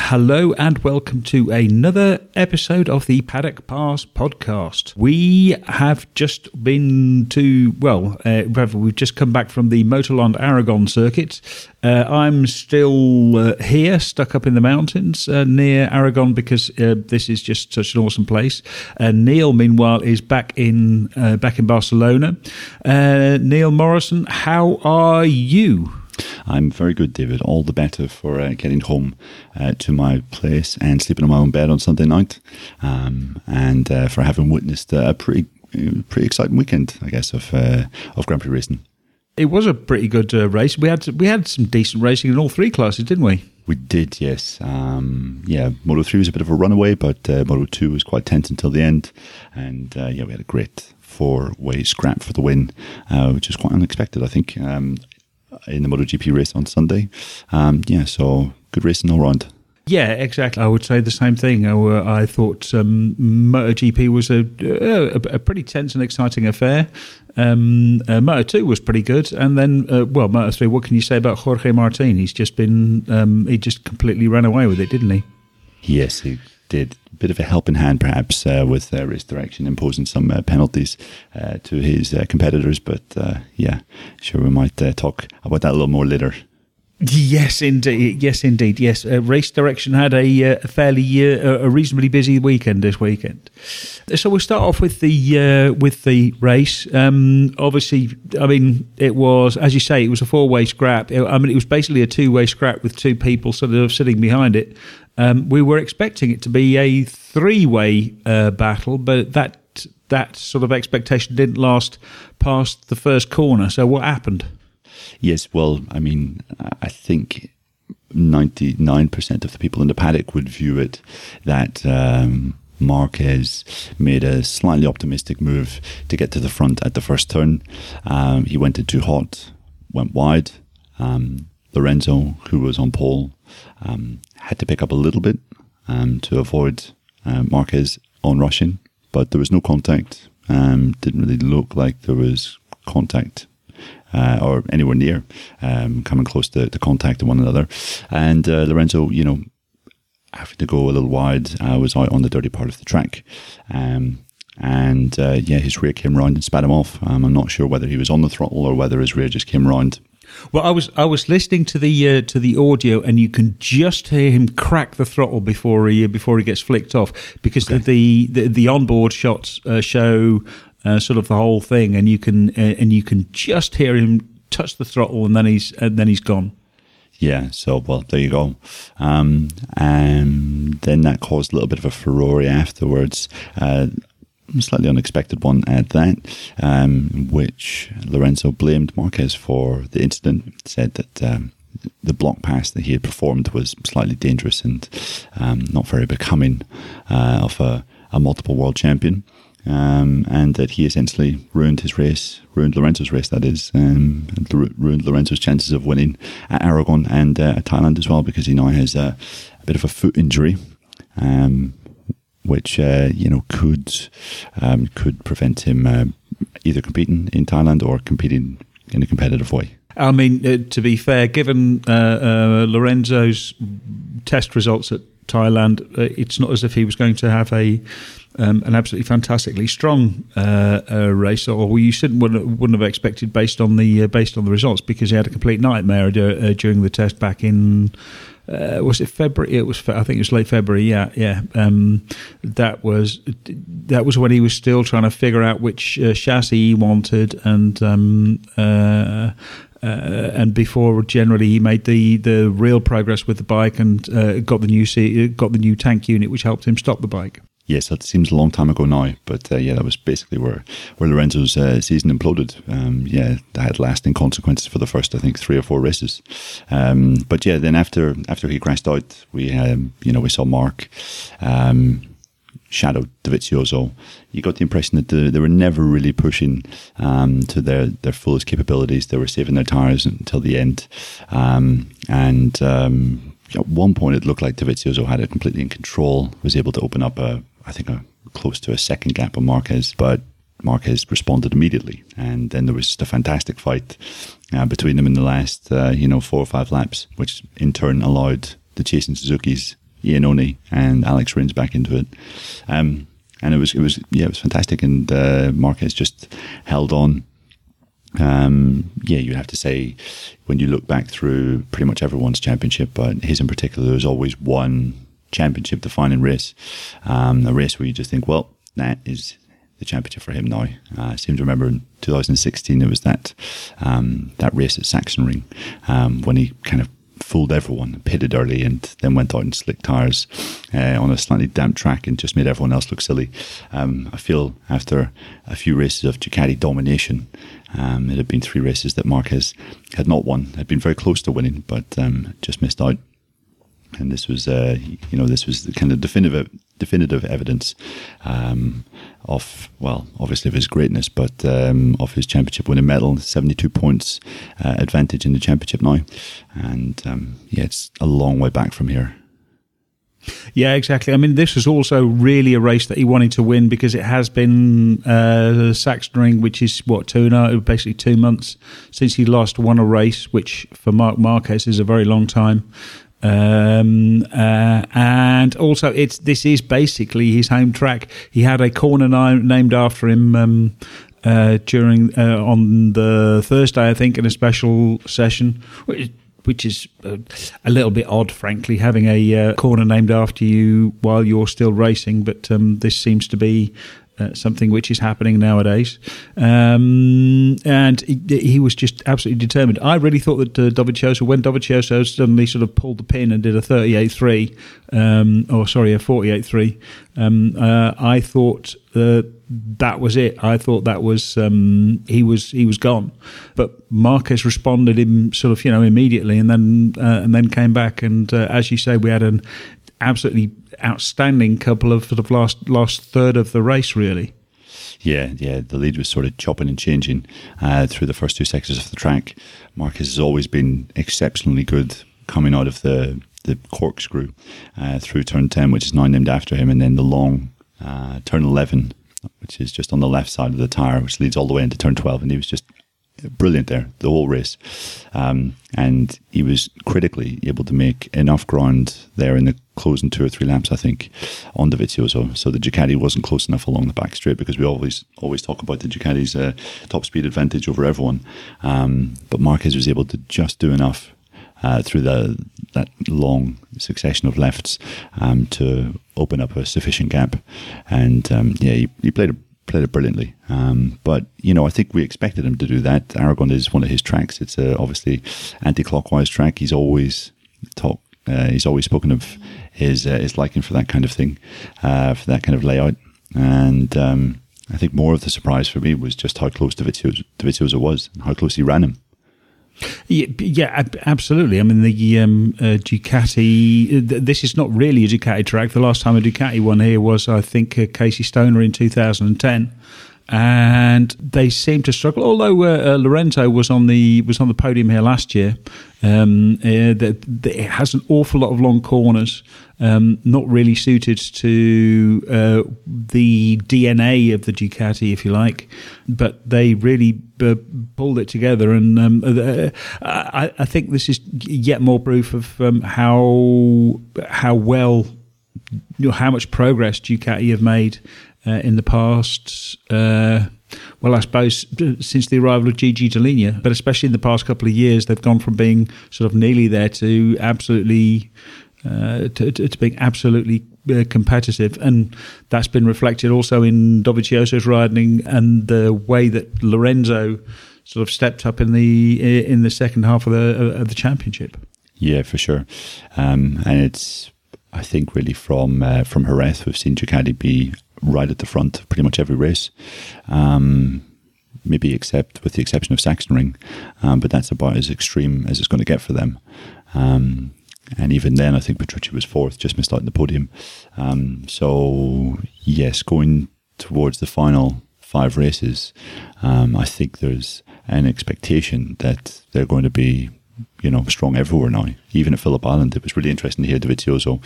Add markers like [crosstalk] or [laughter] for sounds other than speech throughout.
Hello and welcome to another episode of the Paddock Pass podcast. We have just been to, well, uh, we've just come back from the Motorland Aragon circuit. Uh, I'm still uh, here, stuck up in the mountains uh, near Aragon because uh, this is just such an awesome place. And Neil, meanwhile, is back in uh, back in Barcelona. Neil Morrison, how are you? I'm very good, David. All the better for uh, getting home uh, to my place and sleeping in my own bed on Sunday night, um, and uh, for having witnessed a pretty pretty exciting weekend, I guess, of uh, of Grand Prix racing. It was a pretty good uh, race. We had we had some decent racing in all three classes, didn't we? We did, yes. Um, yeah, Moto 3 was a bit of a runaway, but uh, Moto 2 was quite tense until the end. And yeah, we had a great four way scrap for the win, which was quite unexpected, I think. Um, in the MotoGP race on Sunday. Um, yeah, so good racing all round. Yeah, exactly. I would say the same thing. I, uh, I thought um, MotoGP was a, a, a, pretty tense and exciting affair. Um, uh, Moto 2 was pretty good. And then, uh, well, Moto 3, what can you say about Jorge Martin? He's just been, um, he just completely ran away with it, didn't he? Yes, he did a bit of a helping hand, perhaps, uh, with uh, race direction, imposing some uh, penalties uh, to his uh, competitors. But uh, yeah, sure, we might talk about that a little more later. Yes, indeed. Yes, indeed. Yes, race direction had a, a fairly a reasonably busy weekend this weekend. So we'll start off with the with the race. Um, obviously, I mean, it was as you say, it was a four way scrap. I mean, it was basically a two way scrap with two people sort of sitting behind it. Um, we were expecting it to be a three-way uh, battle, but that that sort of expectation didn't last past the first corner. So what happened? Yes, well, I mean, I think 99% of the people in the paddock would view it that um, Marquez made a slightly optimistic move to get to the front at the first turn. Um, he went in too hot, went wide. Um, Lorenzo, who was on pole, um, had to pick up a little bit um, to avoid uh, Marquez on rushing, but there was no contact. Um, didn't really look like there was contact uh, or anywhere near um, coming close to, to contact to one another. And uh, Lorenzo, you know, having to go a little wide, uh, was out on the dirty part of the track. Um, and uh, yeah, his rear came round and spat him off. Um, I'm not sure whether he was on the throttle or whether his rear just came round well, I was I was listening to the uh, to the audio, and you can just hear him crack the throttle before he before he gets flicked off because okay. the, the the onboard shots uh, show uh, sort of the whole thing, and you can uh, and you can just hear him touch the throttle, and then he's and then he's gone. Yeah, so well, there you go. Um, and then that caused a little bit of a furore afterwards. Uh, slightly unexpected one at that, um, which Lorenzo blamed Marquez for the incident, said that um, the block pass that he had performed was slightly dangerous and um, not very becoming uh, of a, a, multiple world champion. Um, and that he essentially ruined his race, ruined Lorenzo's race, that is, um, ruined Lorenzo's chances of winning at Aragon and uh, at Thailand as well, because he now has a, a bit of a foot injury. Um, which uh, you know could um, could prevent him uh, either competing in Thailand or competing in a competitive way. I mean, uh, to be fair, given uh, uh, Lorenzo's test results at Thailand, it's not as if he was going to have a um, an absolutely fantastically strong uh, uh, race, or you shouldn't wouldn't, have expected based on the based on the results because he had a complete nightmare during the test back in uh, was it February? It was. I think it was late February. Yeah, yeah. Um, that was that was when he was still trying to figure out which uh, chassis he wanted, and um, uh, uh and before generally he made the, the real progress with the bike and uh, got the new got the new tank unit, which helped him stop the bike. Yes, that seems a long time ago now, but uh, yeah, that was basically where where Lorenzo's uh, season imploded. Um, yeah, that had lasting consequences for the first, I think, three or four races. Um, but yeah, then after after he crashed out, we um, you know we saw Marc um, shadow Dovizioso. You got the impression that the, they were never really pushing um, to their their fullest capabilities. They were saving their tires until the end, um, and at one point it looked like Dovizioso had it completely in control, was able to open up a I think, a, close to a second gap on Marquez, but Marquez responded immediately. And then there was just a fantastic fight uh, between them in the last, uh, you know, four or five laps, which in turn allowed the chasing Suzuki's Iannone and Alex Rins back into it. Um, and it was it was yeah it was fantastic and uh, Marquez just held on um, yeah, you have to say when you look back through pretty much everyone's championship, but his in particular, there's always one championship defining race, um, a race where you just think, well, that is the championship for him now. Uh, I seem to remember in 2016 it was that um, that race at Sachsenring um, when he kind of fooled everyone, pitted early, and then went out in slick tires uh, on a slightly damp track and just made everyone else look silly. Um, I feel after a few races of Ducati domination, um, it had been three races that Marquez had not won. Had been very close to winning, but um, just missed out. And this was, uh, you know, this was the kind of definitive, definitive evidence um, of, well, obviously of his greatness, but um, of his championship winning medal. Seventy-two points uh, advantage in the championship now, and um, yeah, it's a long way back from here. Yeah, exactly. I mean, this was also really a race that he wanted to win because it has been uh, Ring, which is what two now, basically two months since he last won a race, which for Marc Marquez is a very long time. Um, uh, and also, it's this is basically his home track. He had a corner named after him um, uh, during uh, on the Thursday, I think, in a special session which is uh, a little bit odd, frankly, having a uh, corner named after you while you're still racing. But um, this seems to be uh, something which is happening nowadays. Um, and he, he, was just absolutely determined. I really thought that uh, Dovizioso, when Dovizioso suddenly sort of pulled the pin and did a 38.3, um, or sorry, a 48.3, um, uh, I thought uh, that was it. I thought that was um, he was he was gone, but Marquez responded him sort of you know immediately, and then uh, and then came back. And uh, as you say, we had an absolutely outstanding couple of sort of last last third of the race, really. Yeah, yeah. The lead was sort of chopping and changing uh, through the first two sectors of the track. Marquez has always been exceptionally good coming out of the the corkscrew uh, through turn ten, which is now named after him, and then the long uh, turn eleven, which is just on the left side of the tire, which leads all the way into turn twelve, and he was just brilliant there the whole race, um, and he was critically able to make enough ground there in the closing two or three laps, I think, on Dovizioso. So the Ducati wasn't close enough along the back straight because we always always talk about the Ducati's uh, top speed advantage over everyone. Um, but Marquez was able to just do enough uh, through the that long succession of lefts um, to open up a sufficient gap. And um, yeah, he, he played a played it brilliantly. Um, but you know, I think we expected him to do that. Aragon is one of his tracks. It's a obviously anti-clockwise track. He's always talked. Uh, he's always spoken of his uh, his liking for that kind of thing, uh, for that kind of layout. And um, I think more of the surprise for me was just how close Dovizioso was, and how close he ran him. Yeah, yeah, absolutely. I mean, the um, uh, Ducati. This is not really a Ducati track. The last time a Ducati won here was, I think, uh, Casey Stoner in 2010 and they seem to struggle. Although uh, uh, Lorenzo was on the was on the podium here last year, um, uh, the, it has an awful lot of long corners, um, not really suited to uh, the DNA of the Ducati, if you like. But they really uh, pulled it together, and um, uh, I, I, think this is yet more proof of um, how how well. You know, how much progress Ducati have made uh, in the past. Uh, well, I suppose since the arrival of Gigi Dall'Igna, but especially in the past couple of years, they've gone from being sort of nearly there to absolutely uh, to, to, being absolutely uh, competitive, and that's been reflected also in Dovizioso's riding and the way that Lorenzo sort of stepped up in the in the second half of the of the championship. Yeah, for sure, um, and it's I think really from uh, from Jerez we've seen Ducati be right at the front of pretty much every race. Um, maybe except with the exception of Sachsenring, um, but that's about as extreme as it's going to get for them. Um, and even then, I think Petrucci was fourth, just missed out on the podium. Um, so yes, going towards the final five races, um, I think there's an expectation that they're going to be, you know, strong everywhere now. Even at Phillip Island, it was really interesting to hear Dovizioso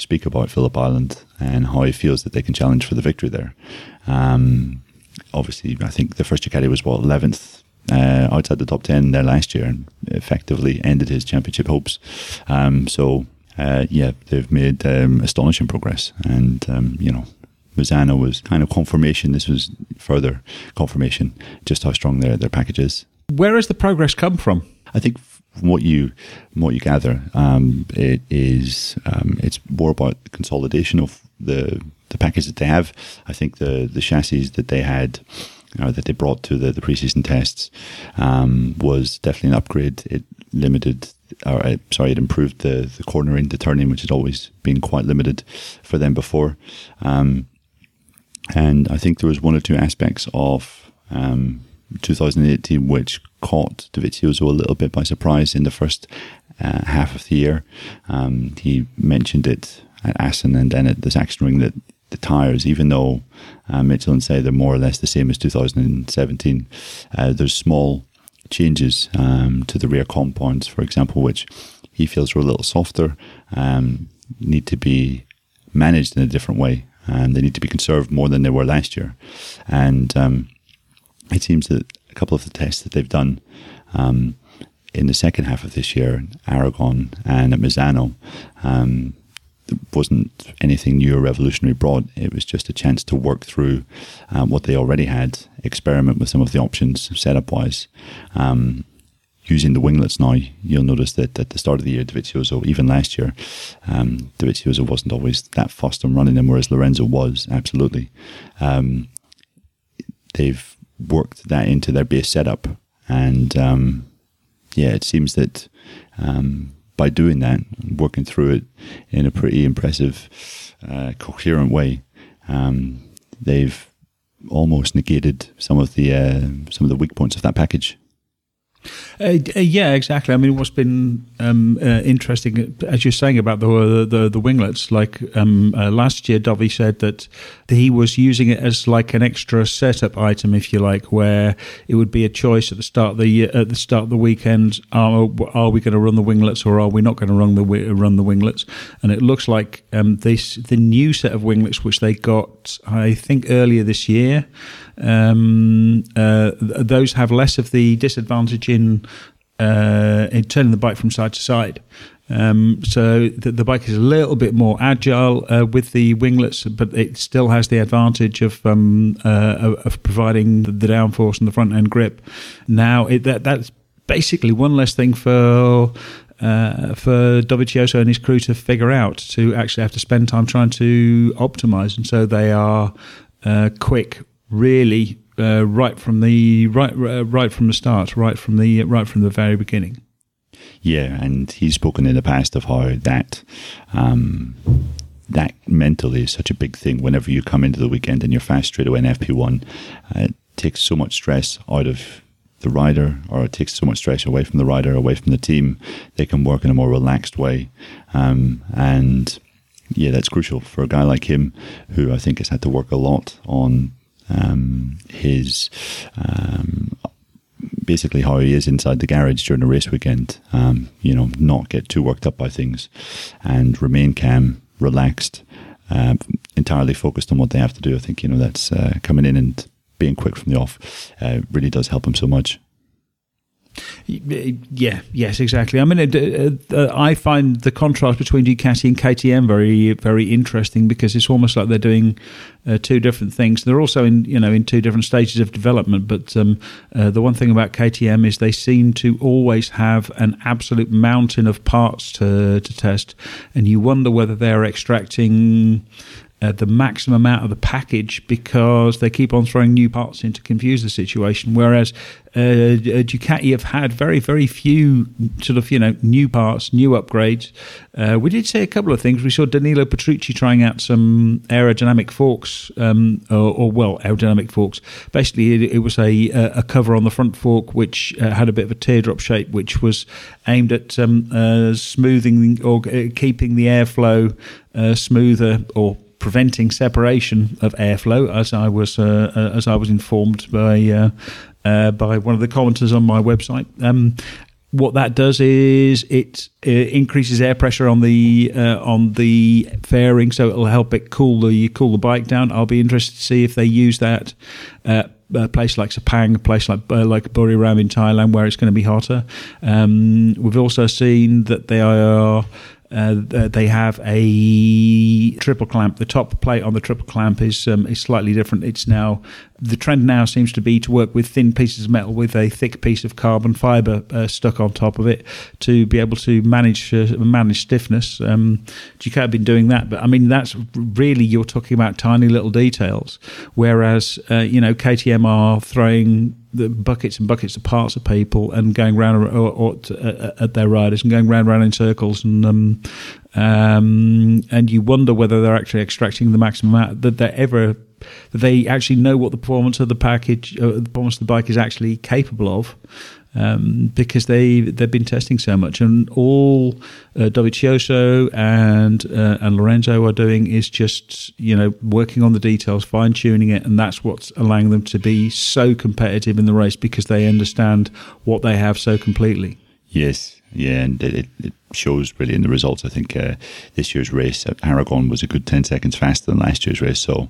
speak about Phillip Island and how he feels that they can challenge for the victory there. Um, obviously, I think the first Ducati was what eleventh uh, outside the top ten there last year, and effectively ended his championship hopes. Um, so uh, yeah, they've made um, astonishing progress. And, um, you know, Misano was kind of confirmation. This was further confirmation just how strong their, their package is. Where has the progress come from? I think from what you from what you gather, um, it is um, it's more about consolidation of the the package that they have. I think the the chassis that they had. Uh, that they brought to the, the preseason tests um, was definitely an upgrade. It limited, or uh, sorry, it improved the the cornering, the turning, which had always been quite limited for them before. Um, and I think there was one or two aspects of um, 2018 which caught Dovizioso a little bit by surprise in the first uh, half of the year. Um, he mentioned it at Assen and then at the Sachsenring that the tyres, even though uh, Michelin say they're more or less the same as 2017, uh, there's small changes um, to the rear compounds, for example, which he feels are a little softer, um, need to be managed in a different way. And they need to be conserved more than they were last year. And um, it seems that a couple of the tests that they've done um, in the second half of this year, Aragon and at Misano, um, wasn't anything new or revolutionary brought. It was just a chance to work through um, what they already had, experiment with some of the options setup wise. Um, using the winglets now, you'll notice that at the start of the year, Dovizioso, even last year, um, Dovizioso wasn't always that fast on running them, whereas Lorenzo was, absolutely. Um, they've worked that into their base setup. And um, yeah, it seems that um, by doing that, working through it in a pretty impressive, uh, coherent way, um, they've almost negated some of the uh, some of the weak points of that package. Uh, uh, yeah, exactly. I mean, what's been um, uh, interesting, as you're saying about the the, the winglets, like um, uh, last year, Dovey said that he was using it as like an extra setup item, if you like, where it would be a choice at the start of the at the start of the weekend: are, are we going to run the winglets or are we not going to run the run the winglets? And it looks like um, this the new set of winglets, which they got, I think, earlier this year um, uh, those have less of the disadvantage in uh, in turning the bike from side to side. Um, so the, the, bike is a little bit more agile uh, with the winglets, but it still has the advantage of um, uh, of providing the downforce and the front end grip. Now it, that that's basically one less thing for uh, for Dovizioso and his crew to figure out to actually have to spend time trying to optimize. And so they are uh, quick really uh, right from the right uh, right from the start, right from the right from the very beginning. Yeah, and he's spoken in the past of how that um, that mentally is such a big thing. Whenever you come into the weekend and you're fast straight away in FP one, uh, it takes so much stress out of the rider, or it takes so much stress away from the rider, away from the team. They can work in a more relaxed way, um, and yeah, that's crucial for a guy like him, who I think has had to work a lot on um, his um, basically how he is inside the garage during a race weekend. Um, you know, not get too worked up by things, and remain calm, relaxed, uh, entirely focused on what they have to do. I think you know that's uh, coming in and being quick from the off uh, really does help him so much. Yeah, yes, exactly. I mean, uh, uh, I find the contrast between Ducati and KTM very, very interesting because it's almost like they're doing uh, two different things. They're also in, you know, in two different stages of development. But um, uh, the one thing about KTM is they seem to always have an absolute mountain of parts to to test, and you wonder whether they're extracting uh, the maximum out of the package because they keep on throwing new parts in to confuse the situation. Whereas uh, Ducati have had very, very few sort of, you know, new parts, new upgrades. Uh, we did say a couple of things. We saw Danilo Petrucci trying out some aerodynamic forks, um, or, or, well, aerodynamic forks. Basically, it, it, was a, a cover on the front fork which uh, had a bit of a teardrop shape, which was aimed at um, uh, smoothing or uh, keeping the airflow uh, smoother or preventing separation of airflow, as I was uh, uh, as I was informed by uh, uh, by one of the commenters on my website. Um, what that does is it uh, increases air pressure on the uh, on the fairing, so it'll help it cool the cool the bike down. I'll be interested to see if they use that. a place like Sepang, a place like uh, like Buriram in Thailand, where it's going to be hotter. Um, we've also seen that they are Uh, they have a triple clamp. The top plate on the triple clamp is um, is slightly different. It's now the trend now seems to be to work with thin pieces of metal with a thick piece of carbon fiber uh, stuck on top of it to be able to manage uh, manage stiffness. Um, have been doing that, but I mean that's really you're talking about tiny little details. Whereas uh, you know KTM are throwing the buckets and buckets of parts of people and going round or, or to, uh, at their riders and going round round in circles and um, um, and you wonder whether they're actually extracting the maximum out that they ever that they actually know what the performance of the package uh, the performance of the bike is actually capable of um, because they they've been testing so much, and all uh, Dovizioso and uh, and Lorenzo are doing is just you know working on the details, fine tuning it, and that's what's allowing them to be so competitive in the race because they understand what they have so completely. Yes, yeah, and it, it shows really in the results. I think uh, this year's race at Aragon was a good ten seconds faster than last year's race. So,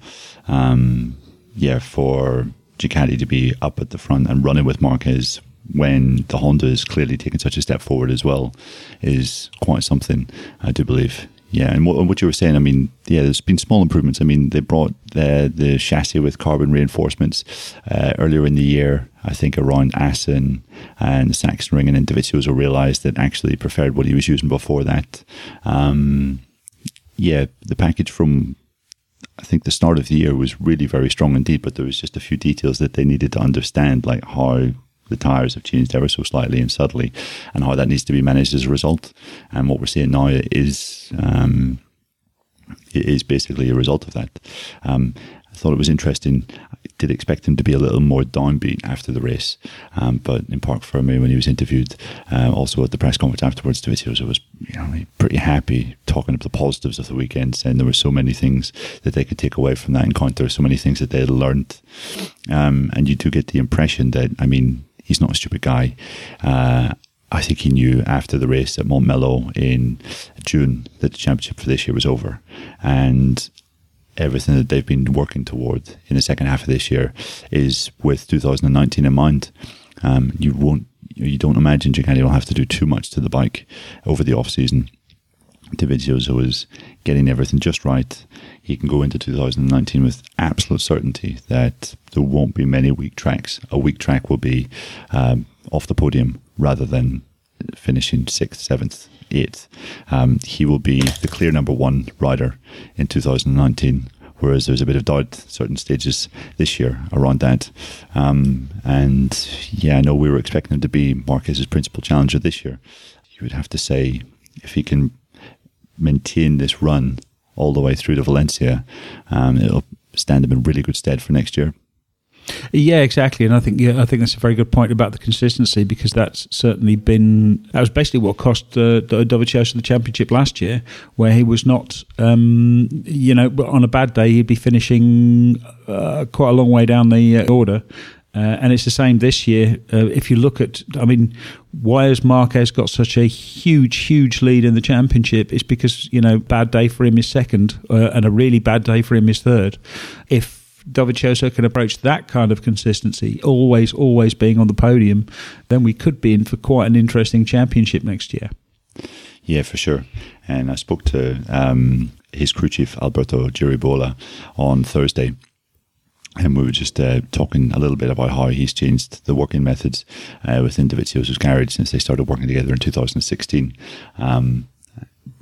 um, yeah, for Ducati to be up at the front and running with Marquez when the Honda is clearly taking such a step forward as well is quite something, I do believe. Yeah, and what, what you were saying, I mean, yeah, there's been small improvements. I mean, they brought the the chassis with carbon reinforcements uh, earlier in the year. I think around Assen and Sachsenring and Dovizioso realised that actually preferred what he was using before that. Um, yeah, the package from I think the start of the year was really very strong indeed, but there was just a few details that they needed to understand, like how the tires have changed ever so slightly and subtly, and how that needs to be managed as a result. And what we're seeing now is um, is basically a result of that. Um, I thought it was interesting. I did expect him to be a little more downbeat after the race, um, but in Parc Fermé, when he was interviewed, uh, also at the press conference afterwards, Dovizioso was you know pretty happy, talking about the positives of the weekend, saying there were so many things that they could take away from that encounter, so many things that they had learned, um, and you do get the impression that I mean he's not a stupid guy. Uh, I think he knew after the race at Montmello in June that the championship for this year was over, and everything that they've been working toward in the second half of this year is with 2019 in mind. Um, you won't, you don't imagine Ducati will have to do too much to the bike over the off season. Dovizioso is getting everything just right. He can go into 2019 with absolute certainty that there won't be many weak tracks. A weak track will be um, off the podium rather than finishing sixth, seventh, eighth. Um, he will be the clear number one rider in 2019 whereas there's a bit of doubt certain stages this year around that. Um, and yeah, I know we were expecting him to be Marquez's principal challenger this year. You would have to say if he can maintain this run all the way through to Valencia, um, it'll stand him in really good stead for next year. Yeah, exactly, and I think yeah, I think that's a very good point about the consistency because that's certainly been that was basically what cost uh, Dovizioso the championship last year, where he was not, um, you know, on a bad day he'd be finishing uh, quite a long way down the uh, order. Uh, and it's the same this year. Uh, if you look at, I mean, why has Marquez got such a huge, huge lead in the championship? It's because, you know, bad day for him is second uh, and a really bad day for him is third. If Dovizioso can approach that kind of consistency, always, always being on the podium, then we could be in for quite an interesting championship next year. Yeah, for sure. And I spoke to um, his crew chief, Alberto Giribuola, on Thursday and we were just uh, talking a little bit about how he's changed the working methods uh, within Dovizioso's garage since they started working together in 2016. Um,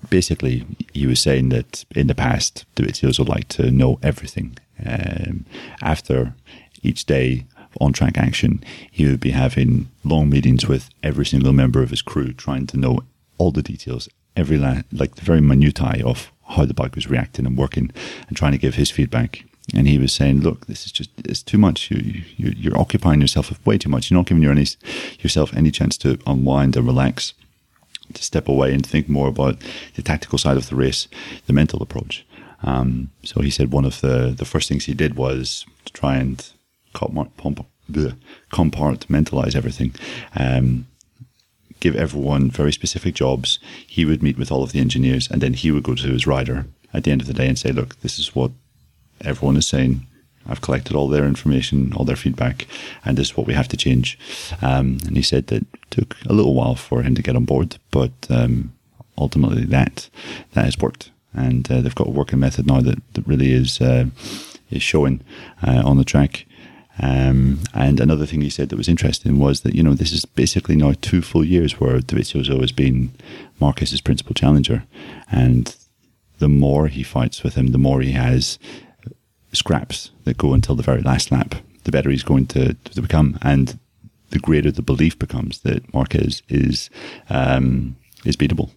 basically, he was saying that in the past, Dovizioso liked to know everything. Um, after each day on track action, he would be having long meetings with every single member of his crew, trying to know all the details, every la- like the very minutiae of how the bike was reacting and working, and trying to give his feedback and he was saying, "Look, this is just it's too much. You, you you're occupying yourself with way too much. You're not giving your any, yourself any chance to unwind and relax, to step away and think more about the tactical side of the race, the mental approach." Um, so he said one of the the first things he did was to try and compartmentalize everything. Um, give everyone very specific jobs. He would meet with all of the engineers, and then he would go to his rider at the end of the day and say, "Look, this is what everyone is saying I've collected all their information, all their feedback, and this is what we have to change. Um, and he said that it took a little while for him to get on board, but um, ultimately that that has worked, and uh, they've got a working method now that, that really is uh, is showing uh, on the track. Um, and another thing he said that was interesting was that you know this is basically now two full years where Dovizioso has always been Marquez's principal challenger, and the more he fights with him, the more he has scraps that go until the very last lap. The better he's going to, to become, and the greater the belief becomes that Marquez is um, is beatable.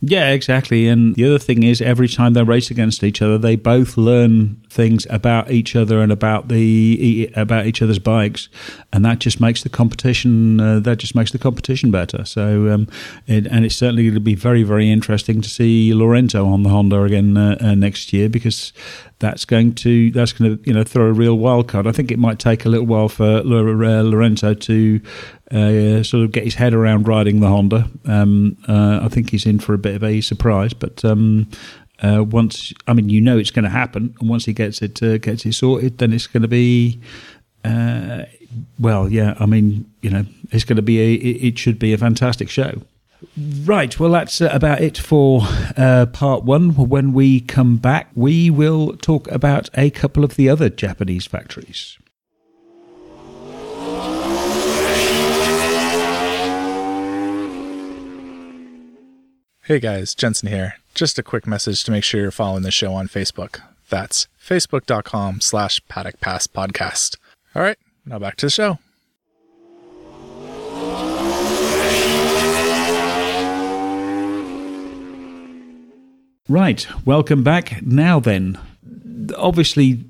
Yeah, exactly. And the other thing is, every time they race against each other, they both learn things about each other and about the about each other's bikes, and that just makes the competition uh, that just makes the competition better. So, um, it, and it's certainly going to be very very interesting to see Lorenzo on the Honda again uh, uh, next year because that's going to that's going to you know throw a real wild card. I think it might take a little while for uh, Lorenzo to uh, sort of get his head around riding the Honda. Um, uh, I think he's in for a bit of a surprise, but um, uh, once I mean you know it's going to happen, and once he gets it uh, gets it sorted, then it's going to be. Uh, well, yeah. I mean, you know, it's going to be a. It should be a fantastic show. Right. Well, that's uh, about it for uh, part one. When we come back, we will talk about a couple of the other Japanese factories. Hey guys, Jensen here. Just a quick message to make sure you're following the show on Facebook. That's facebook.com slash paddock pass podcast. All right, now back to the show. Right, welcome back. Now then, obviously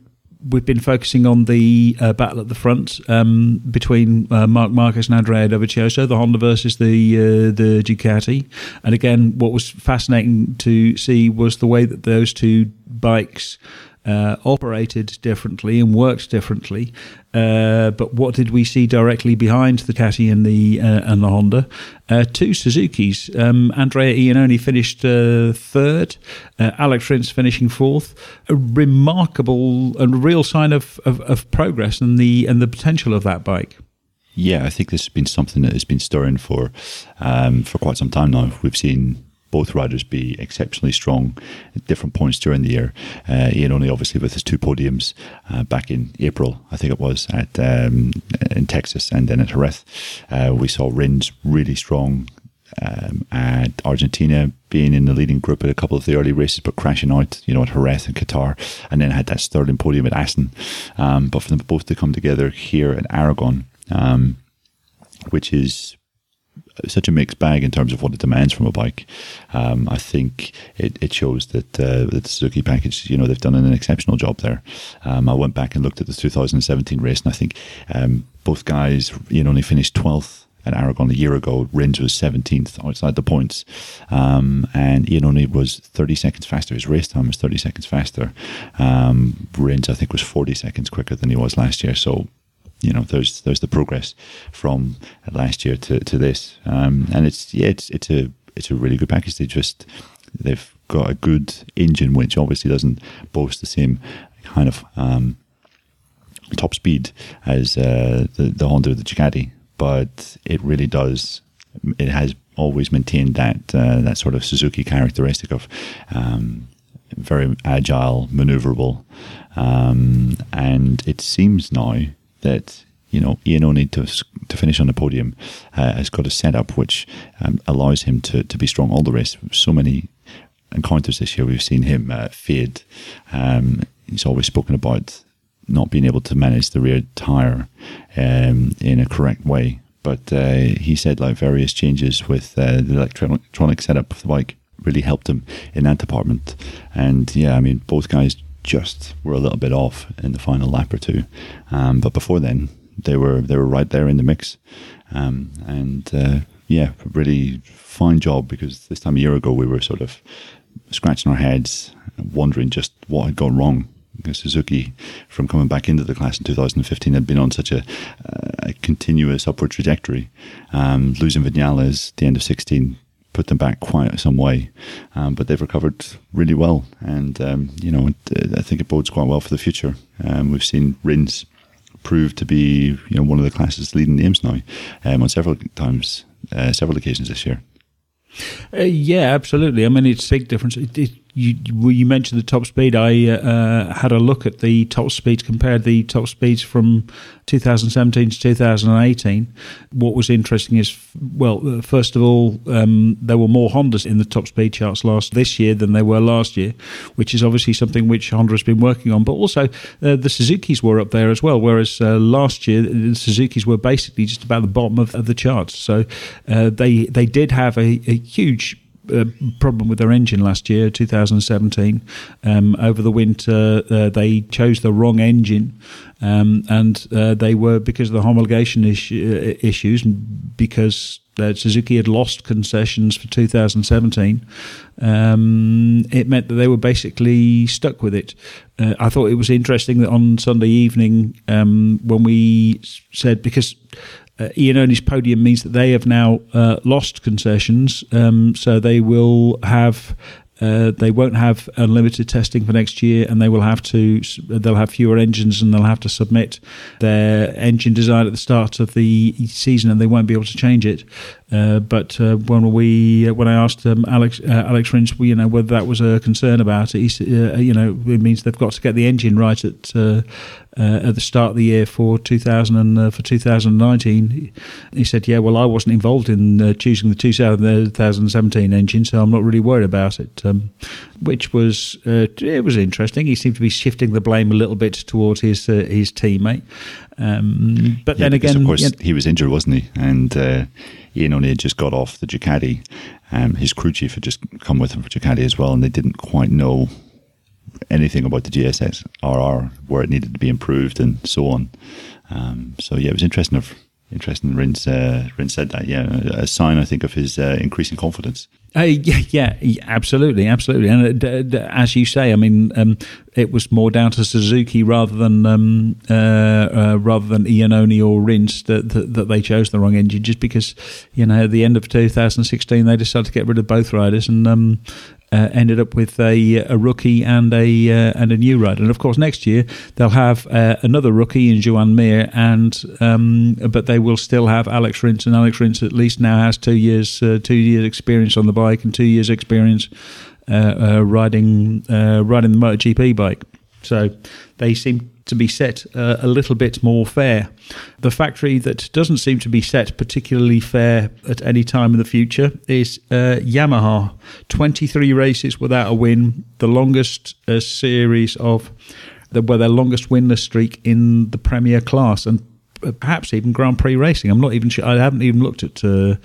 we've been focusing on the uh, battle at the front um, between uh, Marc Marquez and Andrea Dovizioso, the Honda versus the uh, the Ducati. And again, what was fascinating to see was the way that those two bikes uh, operated differently and worked differently. Uh, but what did we see directly behind the Ducati and the uh, and the Honda? Uh, two Suzuki's. Um, Andrea Iannone finished uh, third. Alex Rins finishing fourth. A remarkable and real sign of, of, of progress and the and the potential of that bike. Yeah, I think this has been something that has been stirring for um, for quite some time now. We've seen both riders be exceptionally strong at different points during the year. Uh, Iannone, obviously, with his two podiums uh, back in April, I think it was, at um, in Texas and then at Jerez. Uh, we saw Rins really strong um, at Argentina, being in the leading group at a couple of the early races, but crashing out, you know, at Jerez and Qatar, and then had that Sterling podium at Assen. Um, but for them both to come together here at Aragon, um, which is such a mixed bag in terms of what it demands from a bike. Um, I think it, it shows that, uh, the Suzuki package, you know, they've done an exceptional job there. Um, I went back and looked at the 2017 race, and I think um, both guys, you know, only finished 12th at Aragon a year ago. Rins was 17th outside the points. Um, and Iannone was 30 seconds faster. His race time was 30 seconds faster. Um, Rins, I think, was 40 seconds quicker than he was last year. So you know, there's there's the progress from last year to, to this, um, and it's yeah, it's it's a it's a really good package. They just they've got a good engine, which obviously doesn't boast the same kind of um, top speed as uh, the the Honda, or the Ducati, but it really does. It has always maintained that uh, that sort of Suzuki characteristic of um, very agile, maneuverable, um, and it seems now that you know Iannone to to finish on the podium uh, has got a setup which um, allows him to to be strong all the race. So many encounters this year we've seen him uh, fade. Um, he's always spoken about not being able to manage the rear tire um, in a correct way. But uh, he said like various changes with uh, the electronic setup of the bike really helped him in that department. And yeah, I mean, both guys just were a little bit off in the final lap or two. Um, but before then, they were they were right there in the mix. Um, and uh, yeah, really fine job because this time a year ago we were sort of scratching our heads, wondering just what had gone wrong. Because Suzuki, from coming back into the class in 2015, had been on such a, a continuous upward trajectory. Um, losing Vinales at the end of 16 put them back quite some way, um, but they've recovered really well, and um, you know I think it bodes quite well for the future. Um, we've seen Rins prove to be you know one of the classes leading names now um, on several times, uh, several occasions this year. Uh, yeah, absolutely. I mean, it's a big difference. It, it, you, you mentioned the top speed. I uh, uh, had a look at the top speeds, compared the top speeds from 2017 to 2018. What was interesting is, well, uh, first of all, um, there were more Hondas in the top speed charts last this year than there were last year, which is obviously something which Honda has been working on. But also, uh, the Suzuki's were up there as well, whereas uh, last year the Suzuki's were basically just about the bottom of, of the charts. So uh, they they did have a, a huge problem with their engine last year, 2017. Um, over the winter, uh, they chose the wrong engine, um, and uh, they were because of the homologation issue, uh, issues, because uh, Suzuki had lost concessions for 2017. Um, it meant that they were basically stuck with it. Uh, I thought it was interesting that on Sunday evening, um, when we said because uh, Iannone's podium means that they have now uh, lost concessions, um, so they will have. Uh, they won't have unlimited testing for next year, and they will have to. They'll have fewer engines, and they'll have to submit their engine design at the start of the season, and they won't be able to change it. Uh, but uh, when we, uh, when I asked um, Alex uh, Alex Rins, you know, whether that was a concern about it, he uh, you know, it means they've got to get the engine right at uh, at the start of the year for 2000 and for 2019. He said, yeah, well, I wasn't involved in choosing the 2017 engine, so I'm not really worried about it. Um, which was it was interesting. He seemed to be shifting the blame a little bit towards his his teammate. Um, but yeah, then again, of course, yeah, he was injured, wasn't he? And Iannone had just got off the Ducati. Um, his crew chief had just come with him for Ducati as well, and they didn't quite know anything about the GSX RR, where it needed to be improved, and so on. Um, so yeah, it was interesting. Of interesting. Rins, uh, Rins said that. Yeah, a sign I think of his uh, increasing confidence. Uh, yeah, yeah, absolutely, absolutely. And uh, d- as you say, I mean, um, it was more down to Suzuki rather than um, uh, uh, rather than Iannone or Rins that, that, that they chose the wrong engine, just because you know at the end of 2016 they decided to get rid of both riders, and um, uh, ended up with a, a rookie and a uh, and a new rider. And of course, next year they'll have uh, another rookie in Joan Mir, and um, but they will still have Alex Rins, and Alex Rins at least now has two years uh, two years experience on the bike and two years experience uh, uh, riding riding the MotoGP bike. So they seem to be set uh, a little bit more fair. The factory that doesn't seem to be set particularly fair at any time in the future is uh, Yamaha. 23 races without a win, the longest uh, series of the, well, their longest winless streak in the Premier class. And perhaps even Grand Prix racing. I'm not even sure. I haven't even looked at uh,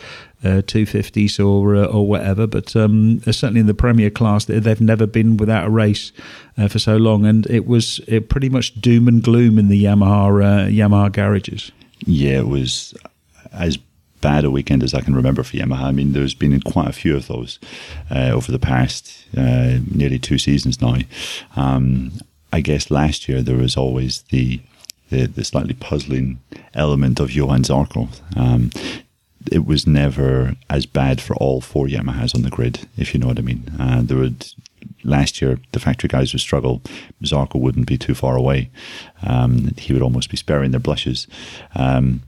uh, 250s or uh, or whatever, but um, certainly in the Premier class, they've never been without a race uh, for so long, and it was it pretty much doom and gloom in the Yamaha uh, Yamaha garages. Yeah, it was as bad a weekend as I can remember for Yamaha. I mean, there's been quite a few of those uh, over the past nearly two seasons now. Um, I guess last year there was always the the, the slightly puzzling element of Johann Zarco. Um, it was never as bad for all four Yamahas on the grid, if you know what I mean. Uh, there would last year the factory guys would struggle. Zarco wouldn't be too far away. Um, he would almost be sparing their blushes. Um,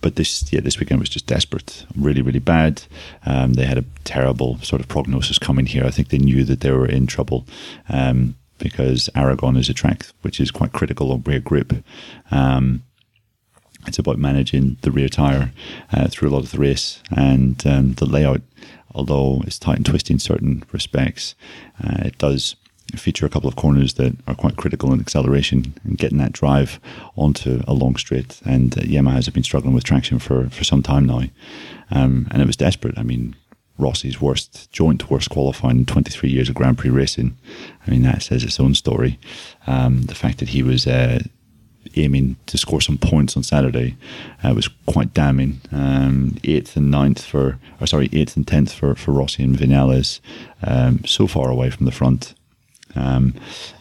but this yeah this weekend was just desperate, really really bad. Um, they had a terrible sort of prognosis coming here. I think they knew that they were in trouble. Um, because Aragon is a track which is quite critical of rear grip. Um, it's about managing the rear tire uh, through a lot of the race and um, the layout. Although it's tight and twisty in certain respects, uh, it does feature a couple of corners that are quite critical in acceleration and getting that drive onto a long straight. And uh, Yamaha has been struggling with traction for, for some time now. Um, and it was desperate. I mean, Rossi's worst joint worst qualifying in 23 years of Grand Prix racing. I mean, that says its own story. Um, the fact that he was uh, aiming to score some points on Saturday uh, was quite damning. Um, eighth and ninth for, or sorry, eighth and tenth for, for Rossi and Vinales, um, so far away from the front. Um,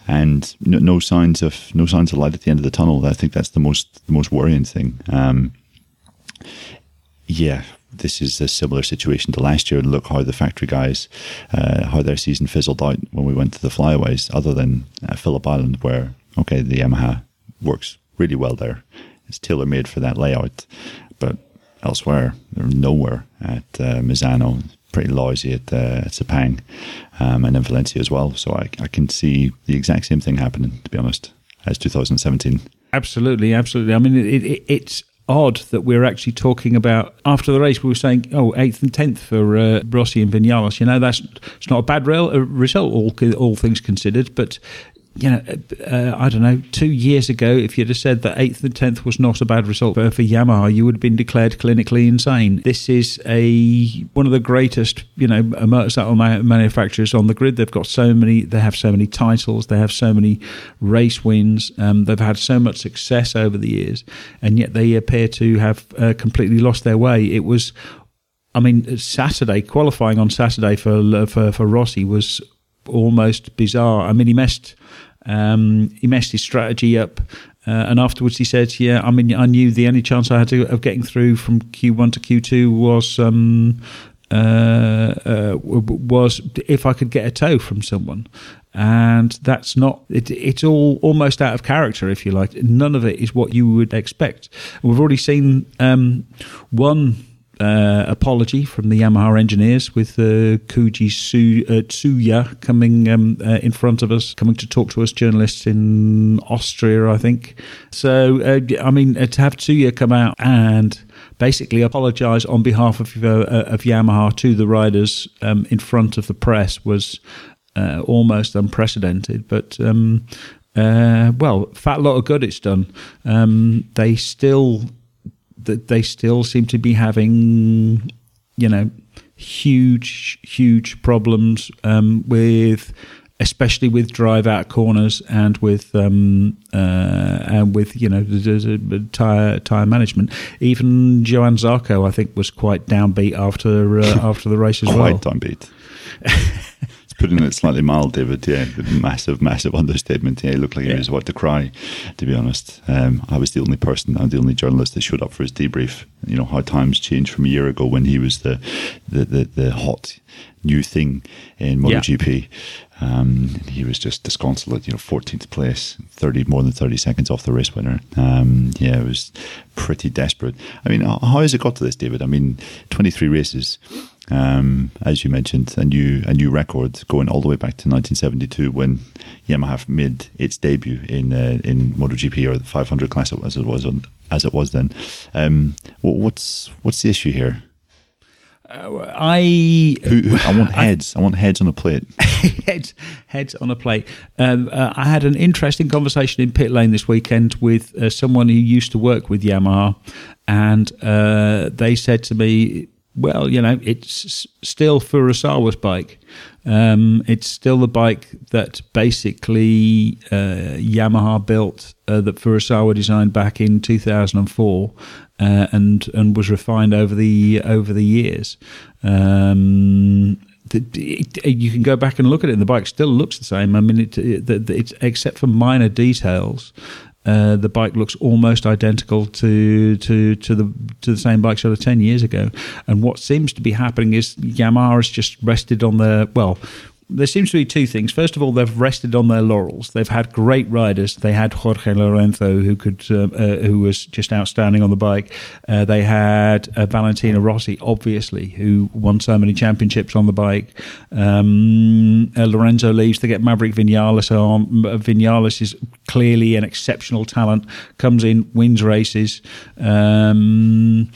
and no, no, signs of no signs of light at the end of the tunnel. I think that's the most the most worrying thing. Um, yeah, this is a similar situation to last year. And look how the factory guys, uh, how their season fizzled out when we went to the flyaways, other than uh, Phillip Island, where, okay, the Yamaha works really well there. It's tailor made for that layout. But elsewhere, they're nowhere at uh, Misano, pretty lousy at, uh, at Sepang um, and in Valencia as well. So I, I can see the exact same thing happening, to be honest, as 2017. Absolutely, absolutely. I mean, it, it, it's odd that we're actually talking about after the race. We were saying, oh, eighth and tenth for uh, Rossi and Vinales. You know, that's it's not a bad rail, result, all all things considered. But you know, uh, I don't know, two years ago, if you'd have said that eighth and tenth was not a bad result for, Yamaha, you would have been declared clinically insane. This is a one of the greatest, you know, motorcycle manufacturers on the grid. They've got so many, they have so many titles, they have so many race wins, um, they've had so much success over the years, and yet they appear to have uh, completely lost their way. It was I mean, Saturday qualifying on Saturday for for, for Rossi was almost bizarre. I mean, he messed um, he messed his strategy up. Uh, and afterwards, he said, "Yeah, I mean, I knew the only chance I had to, of getting through from Q1 to Q2 was um, uh, uh, was if I could get a tow from someone." And that's not. It, it's all almost out of character, if you like. None of it is what you would expect. we've already seen um, one uh, apology from the Yamaha engineers with uh, Koji Su- uh, Tsuya coming um, uh, in front of us, coming to talk to us journalists in Austria, I think. So, uh, I mean, uh, to have Tsuya come out and basically apologise on behalf of, of Yamaha to the riders um, in front of the press was almost unprecedented. But um, well, fat lot of good it's done. Um, they still that they still seem to be having, you know, huge, huge problems um, with, especially with drive out corners and with um, uh, and with you know tire tire management. Even Johann Zarco, I think, was quite downbeat after uh, [laughs] after the race as quite well. Quite downbeat. [laughs] putting it slightly mild, David. Yeah, massive, massive understatement. Yeah, he looked like yeah. he was about to cry. To be honest, um, I was the only person, I'm the only journalist that showed up for his debrief. You know how times changed from a year ago when he was the the the, the hot new thing in MotoGP. Yeah. Um, he was just disconsolate, you know, 14th place, 30 more than 30 seconds off the race winner. Um, yeah, it was pretty desperate. I mean, how has it got to this, David? I mean, 23 races, um, as you mentioned, a new a new record going all the way back to 1972 when Yamaha made its debut in uh, in MotoGP or the 500 class as it was on, as it was then. Um, what's what's the issue here? Uh, I who, who, I want [laughs] heads. I, I, want heads on a plate. [laughs] heads, heads on a plate. Um, uh, I had an interesting conversation in pit lane this weekend with uh, someone who used to work with Yamaha, and uh, they said to me, "Well, you know, it's still Furusawa's bike. Um, it's still the bike that basically uh, Yamaha built, uh, that Furusawa designed back in 2004." uh, and and was refined over the over the years. Um, you can go back and look at it, and the bike still looks the same. I mean, it, it, it's except for minor details. Uh, the bike looks almost identical to to to the to the same bike sort of ten years ago. And what seems to be happening is Yamaha has just rested on their well there seems to be two things. First of all, they've rested on their laurels. They've had great riders. They had Jorge Lorenzo, who could, uh, uh, who was just outstanding on the bike. Uh, they had uh, Valentino Rossi, obviously, who won so many championships on the bike. Um, uh, Lorenzo leaves. They get Maverick Vinales on. Vinales is clearly an exceptional talent. Comes in, wins races. Um,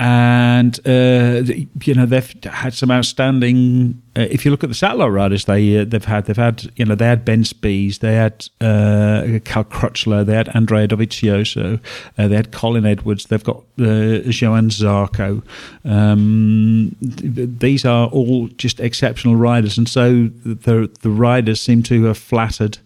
and uh, you know they've had some outstanding. Uh, if you look at the satellite riders, they uh, they've had they've had you know they had Ben Spies, they had uh, Cal Crutchlow, they had Andrea Dovizioso, they had Colin Edwards, they've got Johann Zarco. Um, these are all just exceptional riders, and so the the riders seem to have flattered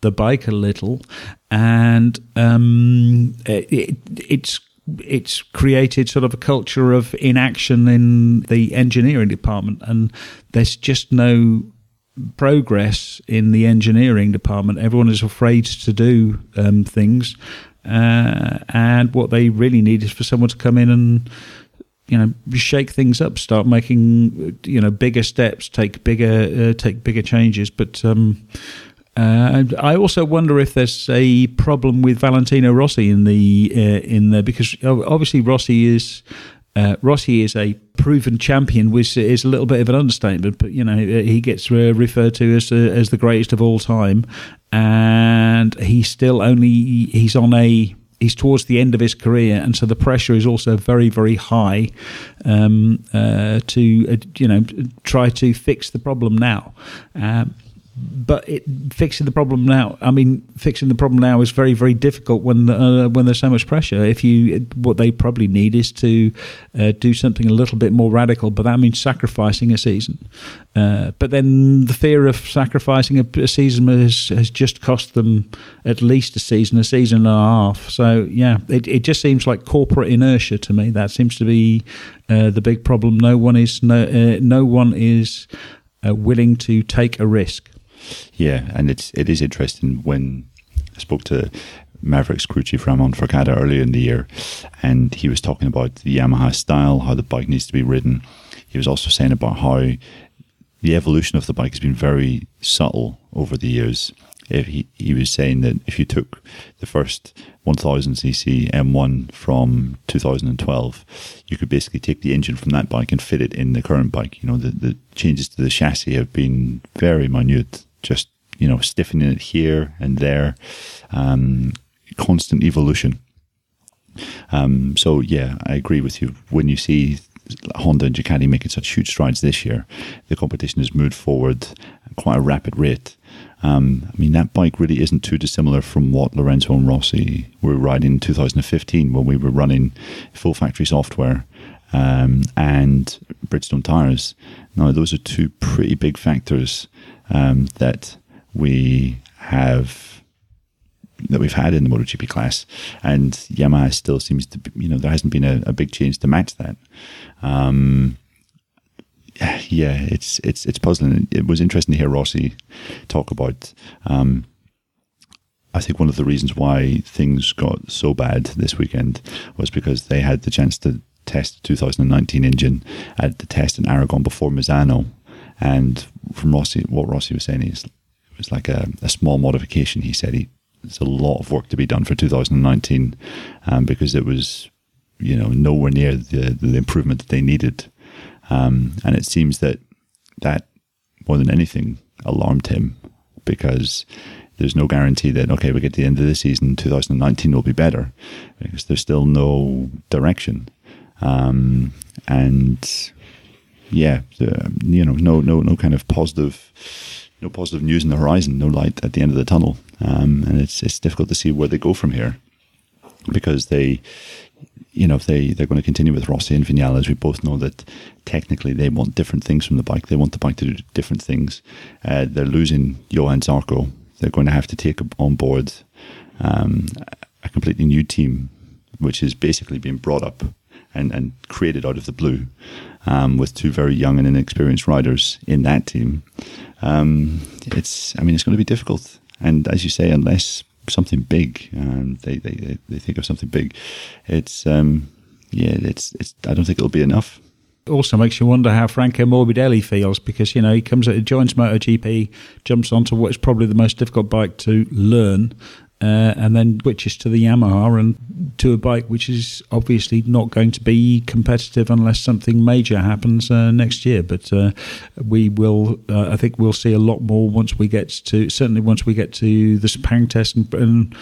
the bike a little, and um, it, it's it's created sort of a culture of inaction in the engineering department, and there's just no progress in the engineering department. Everyone is afraid to do um, things, uh, and what they really need is for someone to come in and you know shake things up, start making you know bigger steps, take bigger uh, take bigger changes, but. Um, uh, I also wonder if there's a problem with Valentino Rossi in the uh, in there because obviously Rossi is uh, Rossi is a proven champion, which is a little bit of an understatement. But you know, he gets uh, referred to as uh, as the greatest of all time, and he's still only he's on a he's towards the end of his career, and so the pressure is also very, very high um, uh, to uh, you know try to fix the problem now. Um, but it, fixing the problem now, I mean, fixing the problem now is very, very difficult when uh, when there's so much pressure. If you, what they probably need is to uh, do something a little bit more radical, but that means sacrificing a season. Uh, but then the fear of sacrificing a, a, season has, has just cost them at least a season, a season and a half. So yeah, it, it just seems like corporate inertia to me. That seems to be uh, the big problem. No one is no uh, no one is willing to take a risk. Yeah, and it's it is interesting when I spoke to Mavericks crew chief Ramon Forcada earlier in the year, and he was talking about the Yamaha style, how the bike needs to be ridden. He was also saying about how the evolution of the bike has been very subtle over the years. If he, he was saying that if you took the first 1000cc M1 from 2012, you could basically take the engine from that bike and fit it in the current bike. You know, the, the changes to the chassis have been very minute just you know stiffening it here and there, um, constant evolution. Um, so yeah, I agree with you. When you see Honda and Ducati making such huge strides this year, the competition has moved forward at quite a rapid rate. Um, I mean, that bike really isn't too dissimilar from what Lorenzo and Rossi were riding in 2015 when we were running full factory software um, and Bridgestone tires. Now, those are two pretty big factors um, that we have that we've had in the MotoGP class, and Yamaha still seems to be, you know there hasn't been a, a big change to match that. Um, yeah, it's it's it's puzzling. It was interesting to hear Rossi talk about. Um, I think one of the reasons why things got so bad this weekend was because they had the chance to test the 2019 engine at the test in Aragon before Misano, and from Rossi, what Rossi was saying is it was like a, a small modification. He said he there's a lot of work to be done for 2019 um, because it was you know nowhere near the, the improvement that they needed. Um, and it seems that that more than anything alarmed him because there's no guarantee that okay we get to the end of the season 2019 will be better because there's still no direction um, and yeah, uh, you know, no, no, no kind of positive, no positive news in the horizon, no light at the end of the tunnel, um, and it's it's difficult to see where they go from here because they, you know, if they they're going to continue with Rossi and Vinales, we both know that technically they want different things from the bike. They want the bike to do different things. Uh, they're losing Johann Zarco. They're going to have to take on board um, a completely new team, which is basically being brought up and, and created out of the blue um, with two very young and inexperienced riders in that team. Um, it's, I mean, it's going to be difficult. And as you say, unless something big, um, they, they, they think of something big, it's, um, yeah, it's, it's, I don't think it'll be enough also makes you wonder how Franco Morbidelli feels because you know he comes at joins MotoGP, jumps onto what is probably the most difficult bike to learn, uh, and then switches to the Yamaha and to a bike which is obviously not going to be competitive unless something major happens uh, next year. But uh, we will, uh, I think, we'll see a lot more once we get to certainly once we get to the Sepang test and, and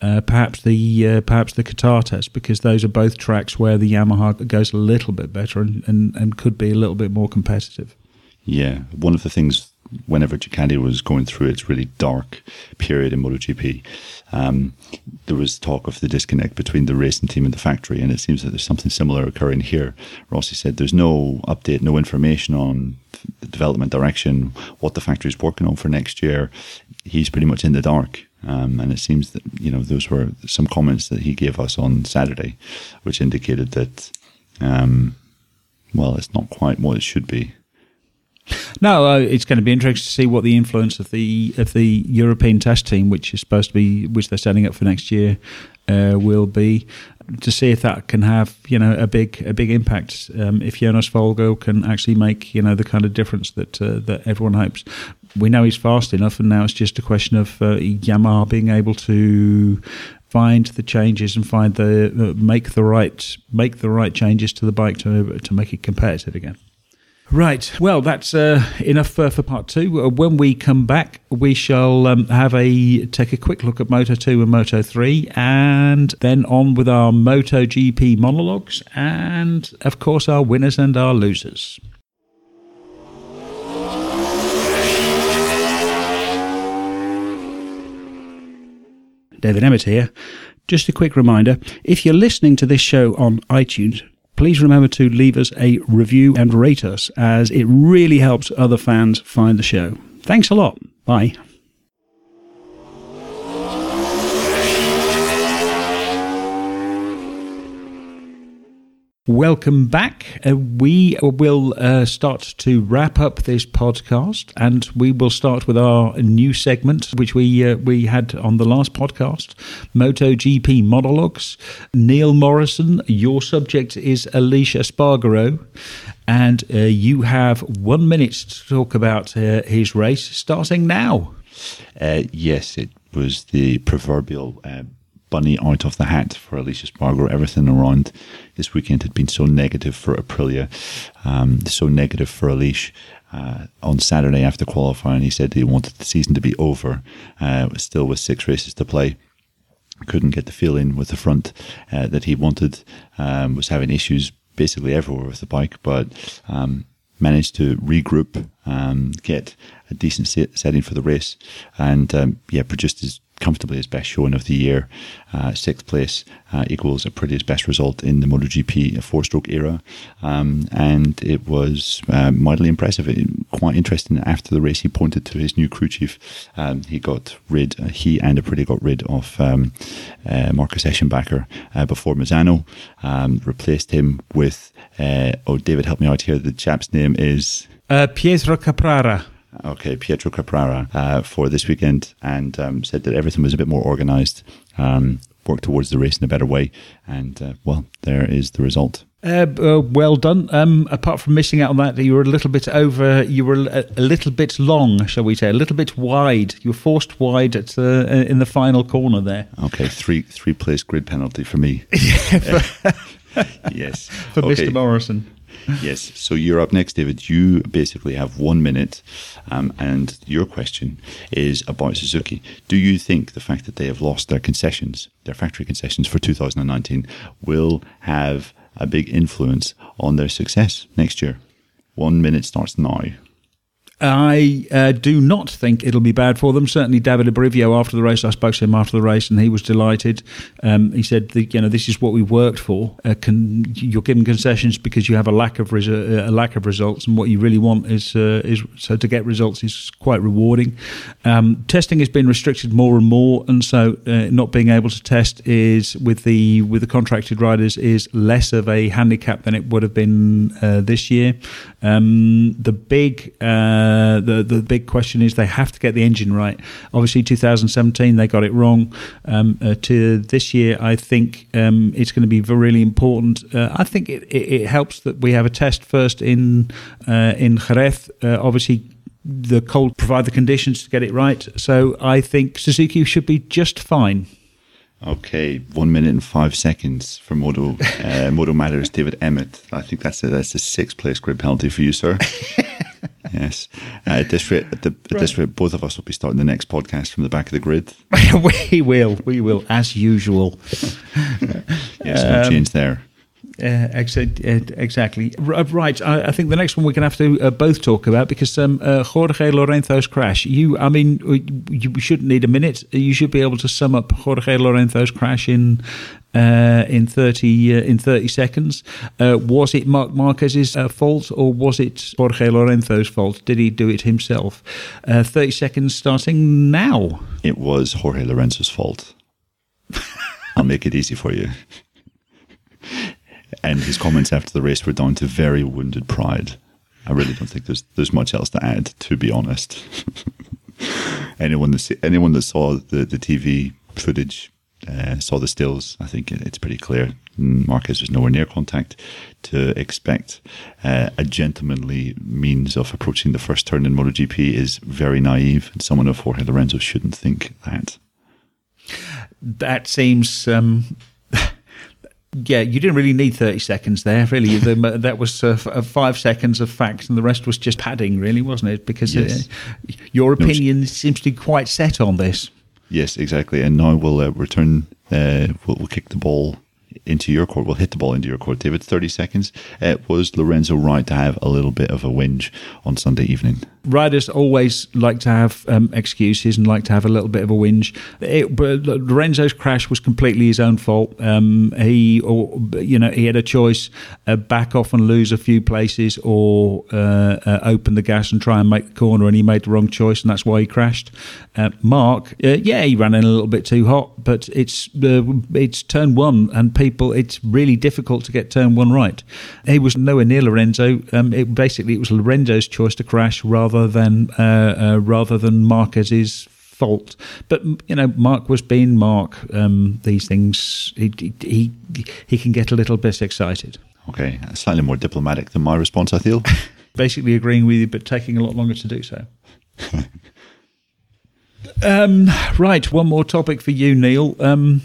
uh, perhaps the uh, perhaps the Qatar test because those are both tracks where the Yamaha goes a little bit better and, and, and could be a little bit more competitive. Yeah, one of the things whenever Ducati was going through its really dark period in MotoGP, um, there was talk of the disconnect between the racing team and the factory, and it seems that there's something similar occurring here. Rossi said there's no update, no information on the development direction, what the factory is working on for next year. He's pretty much in the dark. Um, and it seems that you know those were some comments that he gave us on Saturday, which indicated that, um, well, it's not quite what it should be. No, uh, it's going to be interesting to see what the influence of the of the European test team, which is supposed to be which they're setting up for next year, uh, will be. To see if that can have you know a big a big impact. Um, if Jonas Folger can actually make you know the kind of difference that uh, that everyone hopes. We know he's fast enough, and now it's just a question of uh, Yamaha being able to find the changes and find the uh, make the right make the right changes to the bike to to make it competitive again. Right. Well, that's uh, enough for part two. Uh, when we come back, we shall um, have a take a quick look at Moto two and Moto three, and then on with our Moto GP monologues, and of course our winners and our losers. David Emmett here. Just a quick reminder if you're listening to this show on iTunes, please remember to leave us a review and rate us, as it really helps other fans find the show. Thanks a lot. Bye. Welcome back. Uh, we will uh, start to wrap up this podcast, and we will start with our new segment, which we uh, we had on the last podcast, MotoGP monologues. Neil Morrison, your subject is Aleix Espargaro, and uh, you have one minute to talk about uh, his race, starting now. Uh, yes, it was the proverbial bunny out of the hat for Aleix Espargaro. Everything around this weekend had been so negative for Aprilia, um, so negative for Aleix. Uh, on Saturday after qualifying, he said he wanted the season to be over, uh, still with six races to play. Couldn't get the feeling with the front uh, that he wanted, um, was having issues basically everywhere with the bike, but um, managed to regroup, um, get a decent setting for the race, and um, yeah, produced his comfortably his best showing of the year. Uh, sixth place uh, equals a pretty best result in the MotoGP four stroke era. Um, and it was uh, mightily impressive. It, quite interesting. After the race, he pointed to his new crew chief. Um, he got rid, uh, he and Aprilia got rid of um, uh, Marcus Eschenbacher uh, before Misano, um, replaced him with, oh, David, help me out here. The chap's name is. Pietro Caprara. Okay, Pietro Caprara uh, for this weekend and um, said that everything was a bit more organised, um, worked towards the race in a better way, and uh, well, there is the result. Uh, uh, well done. Um, apart from missing out on that, you were a little bit over. You were a, a, little bit long, shall we say? A little bit wide. You were forced wide at uh, in the final corner there. Okay, three three place grid penalty for me. [laughs] [laughs] yes, [laughs] for okay. Mr. Morrison yes. So you're up next, David. You basically have one minute, um, and your question is about Suzuki. Do you think the fact that they have lost their concessions, their factory concessions for 2019, will have a big influence on their success next year? One minute starts now. I uh, do not think it'll be bad for them. Certainly, Davide Brivio after the race, I spoke to him after the race, and he was delighted. Um, he said, "You know, this is what we worked for. Uh, can, you're given concessions because you have a lack of resu- a lack of results, and what you really want is uh, is so to get results is quite rewarding. Um, testing has been restricted more and more, and so uh, not being able to test is with the with the contracted riders is less of a handicap than it would have been uh, this year. Um, the big uh, uh, the the big question is they have to get the engine right. Obviously, 2017 they got it wrong. Um, uh, to this year, I think um, it's going to be really important. Uh, I think it, it, it, helps that we have a test first in uh, in Jerez. Uh, obviously, the cold provide the conditions to get it right. So I think Suzuki should be just fine. Okay, one minute and five seconds for Moto uh, [laughs] Moto Matters. David Emmett. I think that's a that's a six place grid penalty for you, sir. [laughs] yes. Uh, at this rate, at, the, at right. this rate, both of us will be starting the next podcast from the back of the grid. [laughs] we will. We will, as usual. [laughs] yes, no um, change there. Uh, exactly. Uh, right. I, I, think the next one we're going to have to uh, both talk about because um, uh, Jorge Lorenzo's crash. You, I mean, you shouldn't need a minute. You should be able to sum up Jorge Lorenzo's crash in uh, in thirty uh, in thirty seconds. was it Marc Marquez's fault or was it Jorge Lorenzo's fault? Did he do it himself? thirty seconds starting now. It was Jorge Lorenzo's fault. I'll make it easy for you and his comments after the race were down to very wounded pride. I really don't think there's there's much else to add. To be honest, [laughs] anyone that anyone that saw the the TV footage uh, saw the stills. I think it's pretty clear Marquez was nowhere near contact. To expect uh, a gentlemanly means of approaching the first turn in MotoGP is very naive, and someone of Jorge Lorenzo shouldn't think that. That seems. Um yeah, you didn't really need 30 seconds there, really. The, [laughs] that was uh, five seconds of facts, and the rest was just padding, really, wasn't it? Because uh, yes. uh, your opinion no, seems to be quite set on this. Yes, exactly. And now we'll uh, return, uh, we'll, we'll, kick the ball into your court. We'll hit the ball into your court. David, 30 seconds. Uh, was Lorenzo right to have a little bit of a whinge on Sunday evening? riders always like to have um, excuses and like to have a little bit of a whinge. It, but Lorenzo's crash was completely his own fault. Um, he, or, you know, he had a choice: uh, back off and lose a few places, or uh, uh, open the gas and try and make the corner. And he made the wrong choice, and that's why he crashed. Uh, Marc, uh, yeah, he ran in a little bit too hot, but it's it's turn one, and it's really difficult to get turn one right. He was nowhere near Lorenzo. Um, it, basically, it was Lorenzo's choice to crash rather than uh, uh, rather than Marquez's fault. But you know, Marc was being Marc. Um, these things he, he he can get a little bit excited. Okay, slightly more diplomatic than my response, I feel. [laughs] Basically agreeing with you, but taking a lot longer to do so. [laughs] um, right, one more topic for you, Neil. Um,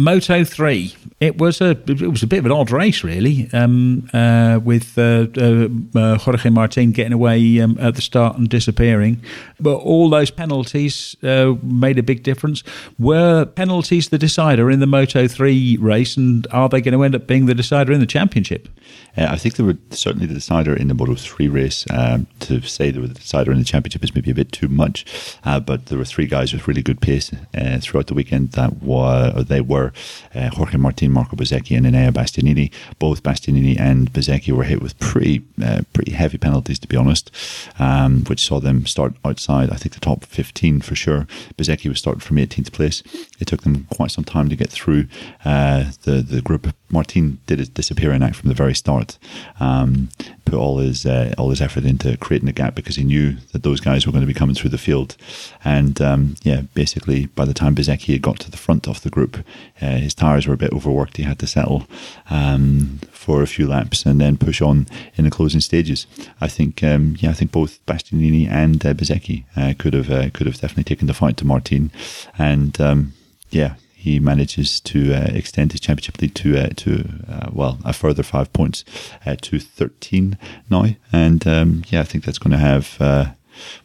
Moto three. It was a it was a bit of an odd race, really, um, uh, with uh, uh, uh Jorge Martin getting away um, at the start and disappearing. But all those penalties uh, made a big difference. Were penalties the decider in the Moto three race, and are they going to end up being the decider in the championship? Uh, I think they were certainly the decider in the Moto three race. Um, to say they were the decider in the championship is maybe a bit too much, but there were three guys with really good pace throughout the weekend that were they were uh, Jorge Martin, Marco Bezzecchi, and Enea Bastianini. Both Bastianini and Bezzecchi were hit with pretty uh, pretty heavy penalties, to be honest, um, which saw them start outside. I think the top 15 for sure. Bezzecchi was starting from 18th place. It took them quite some time to get through uh, the the group. Martin did his disappearing act from the very start. Um, put all his uh, all his effort into creating a gap because he knew that those guys were going to be coming through the field. And um, yeah, basically, by the time Bezzecchi had got to the front of the group, uh, his tires were a bit overworked. He had to settle um, for a few laps and then push on in the closing stages. I think, um, yeah, I think both Bastianini and uh, Bezzecchi uh, could have uh, could have definitely taken the fight to Martin, and um, yeah, he manages to uh, extend his championship lead to uh, to uh, well a further five points uh, to thirteen now, and um, yeah, I think that's going to have uh,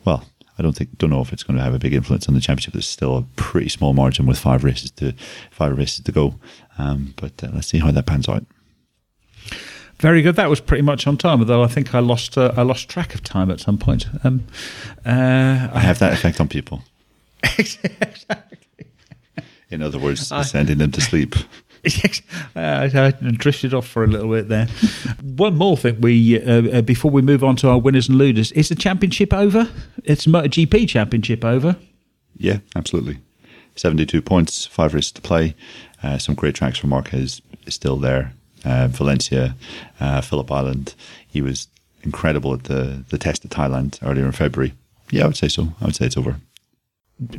well. I don't think don't know if it's going to have a big influence on the championship. There's still a pretty small margin with five races to five races to go, um, but uh, let's see how that pans out. Very good. That was pretty much on time, although I think I lost I lost track of time at some point. Um, I have that effect on people. [laughs] exactly. In other words, I, sending them to sleep. I, I drifted off for a little bit there. One more thing, we uh, uh, before we move on to our winners and losers, is the championship over? It's MotoGP championship over. Yeah, absolutely. Seventy-two points, five races to play. Uh, some great tracks for Marquez is still there. Uh, Valencia, uh, Phillip Island. He was incredible at the the test of Thailand earlier in February. Yeah, I would say so. I would say it's over.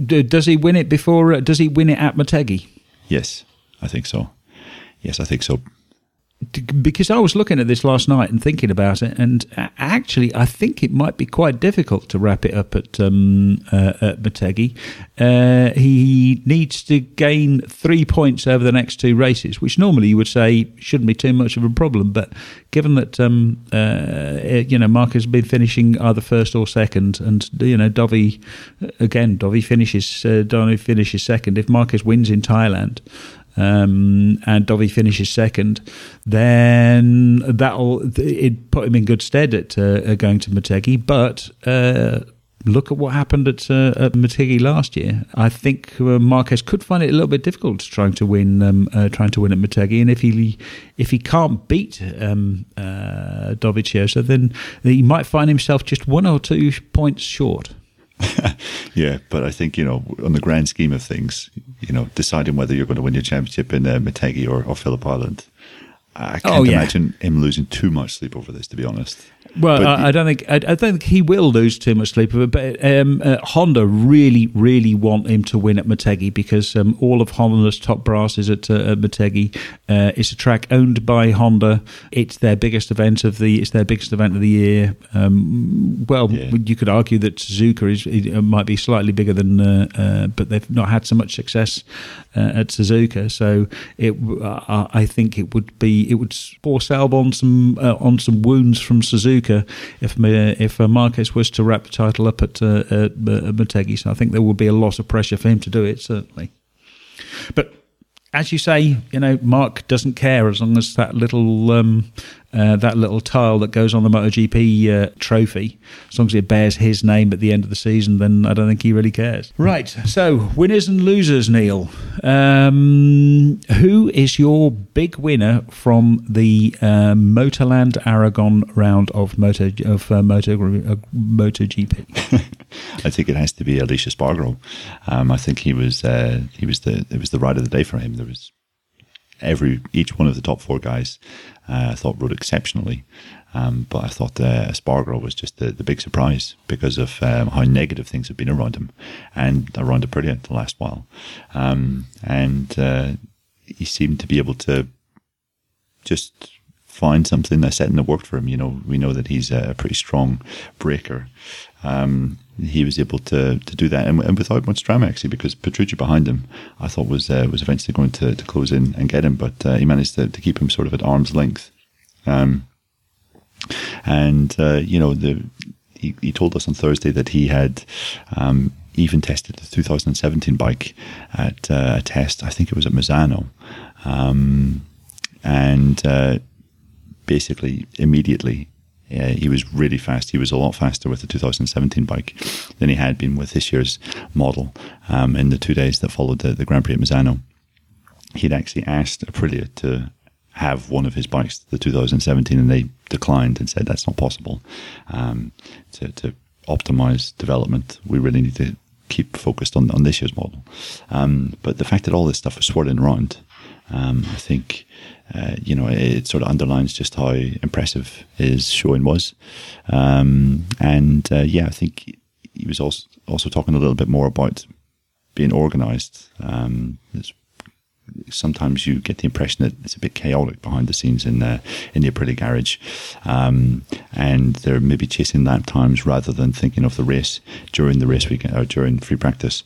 Does he win it before? Uh, does he win it at Motegi? Yes, I think so. Yes, I think so because I was looking at this last night and thinking about it, and actually, I think it might be quite difficult to wrap it up at um, uh, at Motegi. Uh, he needs to gain three points over the next two races, which normally you would say shouldn't be too much of a problem. But given that um, uh, you know Marc has been finishing either first or second, and you know Dovi again, Dovi finishes uh, finishes second. If Marquez wins in Thailand um, and Dovi finishes second, then that'll it put him in good stead at uh, going to Motegi. But uh, look at what happened at, uh, at last year. I think uh, Marquez could find it a little bit difficult trying to win, um, uh, trying to win at Motegi, and if he if he can't beat um, uh, Dovizioso, then he might find himself just one or two points short. [laughs] yeah, but I think you know, on the grand scheme of things, you know, deciding whether you're going to win your championship in uh, or, or Phillip Island, I can't oh, yeah. imagine him losing too much sleep over this. To be honest, Well, I, I don't think I, I don't think he will lose too much sleep. But, but um, uh, Honda really, really want him to win at Motegi because um, all of Honda's top brass is at, uh, at Motegi. Uh, it's a track owned by Honda. It's their biggest event of the. It's their biggest event of the year. Um, well, Yeah. you could argue that Suzuka is it might be slightly bigger than, uh, uh, but they've not had so much success uh, at Suzuka. So it, uh, I think it would be it would force Alb on some uh, on some wounds from Suzuka if if uh, Marquez was to wrap the title up at, uh, at, Motegi. So I think there would be a lot of pressure for him to do it certainly. But as you say, you know, Marc doesn't care as long as that little um, uh, that little tile that goes on the MotoGP uh, trophy, as long as it bears his name at the end of the season, then I don't think he really cares. Right. So winners and losers, Neil. Um, who is your big winner from the uh, Motorland Aragon round of Moto of uh, Moto uh, MotoGP? [laughs] I think it has to be Aleix Espargaro. Um, I think he was uh, he was the it was the ride of the day for him. There was every each one of the top four guys uh, I thought rode exceptionally, um, but I thought uh, Espargaro was just the, the big surprise because of um, how negative things have been around him and around Aprilia the last while, um, and uh, he seemed to be able to just find something that set and that worked for him. You know, we know that he's a pretty strong breaker. Um, he was able to to do that, and, and without much drama actually, because Petrucci behind him, I thought was uh, was eventually going to, to close in and get him, but uh, he managed to, to keep him sort of at arm's length. Um, and uh, you know, the he, he told us on Thursday that he had um, even tested the 2017 bike at uh, a test. I think it was at Misano, um, and uh, basically immediately uh, he was really fast. He was a lot faster with the 2017 bike than he had been with this year's model um, in the two days that followed the, the Grand Prix at Misano. He'd actually asked Aprilia to have one of his bikes, the 2017, and they declined and said that's not possible. Um, to, to optimize development, we really need to keep focused on, on this year's model. Um, but the fact that all this stuff was swirling around, um, I think, uh, you know, it, sort of underlines just how impressive his showing was. Um, and uh, yeah, I think he was also also talking a little bit more about being organised. Um, sometimes you get the impression that it's a bit chaotic behind the scenes in the in the Aprilia garage, um, and they're maybe chasing lap times rather than thinking of the race during the race weekend or during free practice.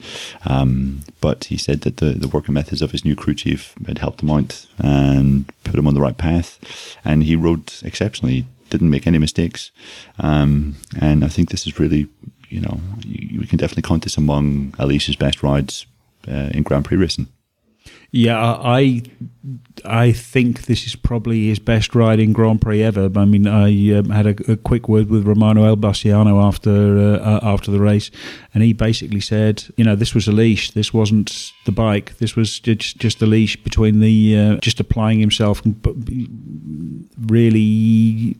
Um, but he said that the, the working methods of his new crew chief had helped him out and put him on the right path, and he rode exceptionally. Didn't make any mistakes, um, and I think this is really, you know, you, we can definitely count this among Aleix's best rides uh, in Grand Prix racing. Yeah, I I think this is probably his best ride in Grand Prix ever. I mean, I um, had a, a, quick word with Romano Albesiano after uh, after the race, and he basically said, you know, this was Aleix. This wasn't the bike. This was just just Aleix between the uh, just applying himself. And really,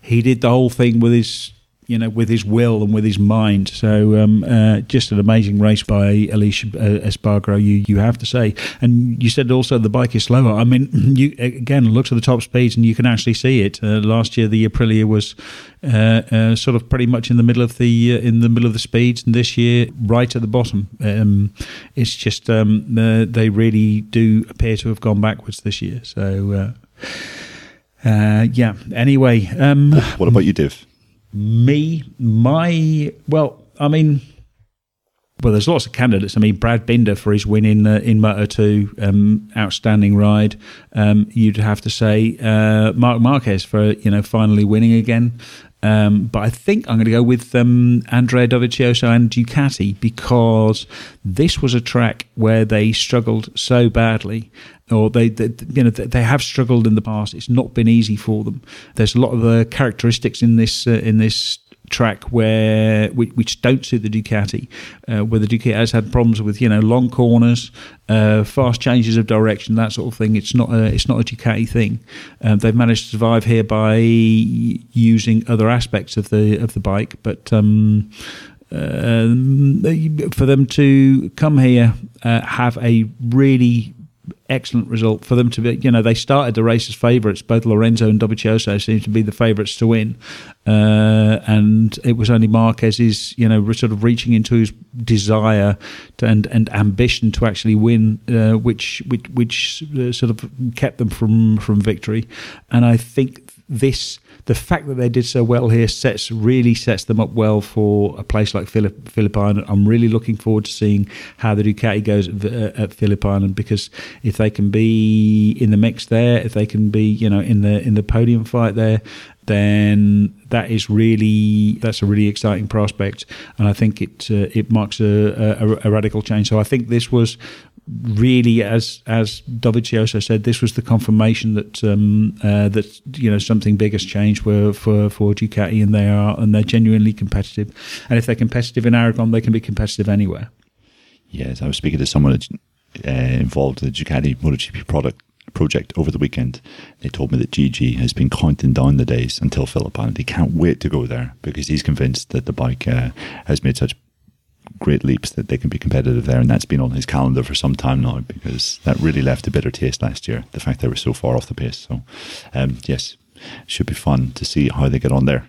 he did the whole thing with his you know, with his will and with his mind. So um, uh, just an amazing race by Aleix uh, Espargaro, you you have to say. And you said also the bike is slower. I mean, [clears throat] you again look to the top speeds and you can actually see it. Uh, last year the Aprilia was uh, uh, sort of pretty much in the middle of the uh, in the middle of the speeds, and this year right at the bottom. Um, it's just um, they really do appear to have gone backwards this year. So. yeah. Anyway, um, what about you, Div? Me, my well, I mean, well, there's lots of candidates. I mean, Brad Binder for his win in uh, in Moto Two, um, outstanding ride. Um, you'd have to say uh, Marc Marquez for you know finally winning again. Um, but I think I'm going to go with um, Andrea Dovizioso and Ducati because this was a track where they struggled so badly, or they, they, you know they have struggled in the past. It's not been easy for them. There's a lot of uh, characteristics in this uh, in this track where which, don't suit the Ducati, uh, where the Ducati has had problems with you know long corners, uh, fast changes of direction, that sort of thing. It's not a it's not a Ducati thing. Um, they've managed to survive here by using other aspects of the of the bike, but. Um, uh, for them to come here, uh, have a really excellent result for them to be. You know, they started the race as favourites. Both Lorenzo and Dovizioso seemed to be the favourites to win, uh, and it was only Marquez's, you know, sort of reaching into his desire to, and and ambition to actually win, uh, which which which uh, sort of kept them from from victory. And I think this the fact that they did so well here sets really sets them up well for a place like Phillip Island. I'm really looking forward to seeing how the Ducati goes at, uh, at Phillip Island because if they can be in the mix there, if they can be you know in the in the podium fight there, then that is really that's a really exciting prospect, and I think it uh, it marks a, a, a, radical change. So I think this was really, as as Dovizioso said, this was the confirmation that um, uh, that you know something big has changed for, for for Ducati, and they are and they're genuinely competitive. And if they're competitive in Aragon, they can be competitive anywhere. Yes, I was speaking to someone uh, involved in the Ducati MotoGP product project over the weekend. They told me that Gigi has been counting down the days until Phillip Island. He can't wait to go there because he's convinced that the bike uh, has made such great leaps that they can be competitive there. And that's been on his calendar for some time now because that really left a bitter taste last year, the fact they were so far off the pace. So, um, yes, should be fun to see how they get on there.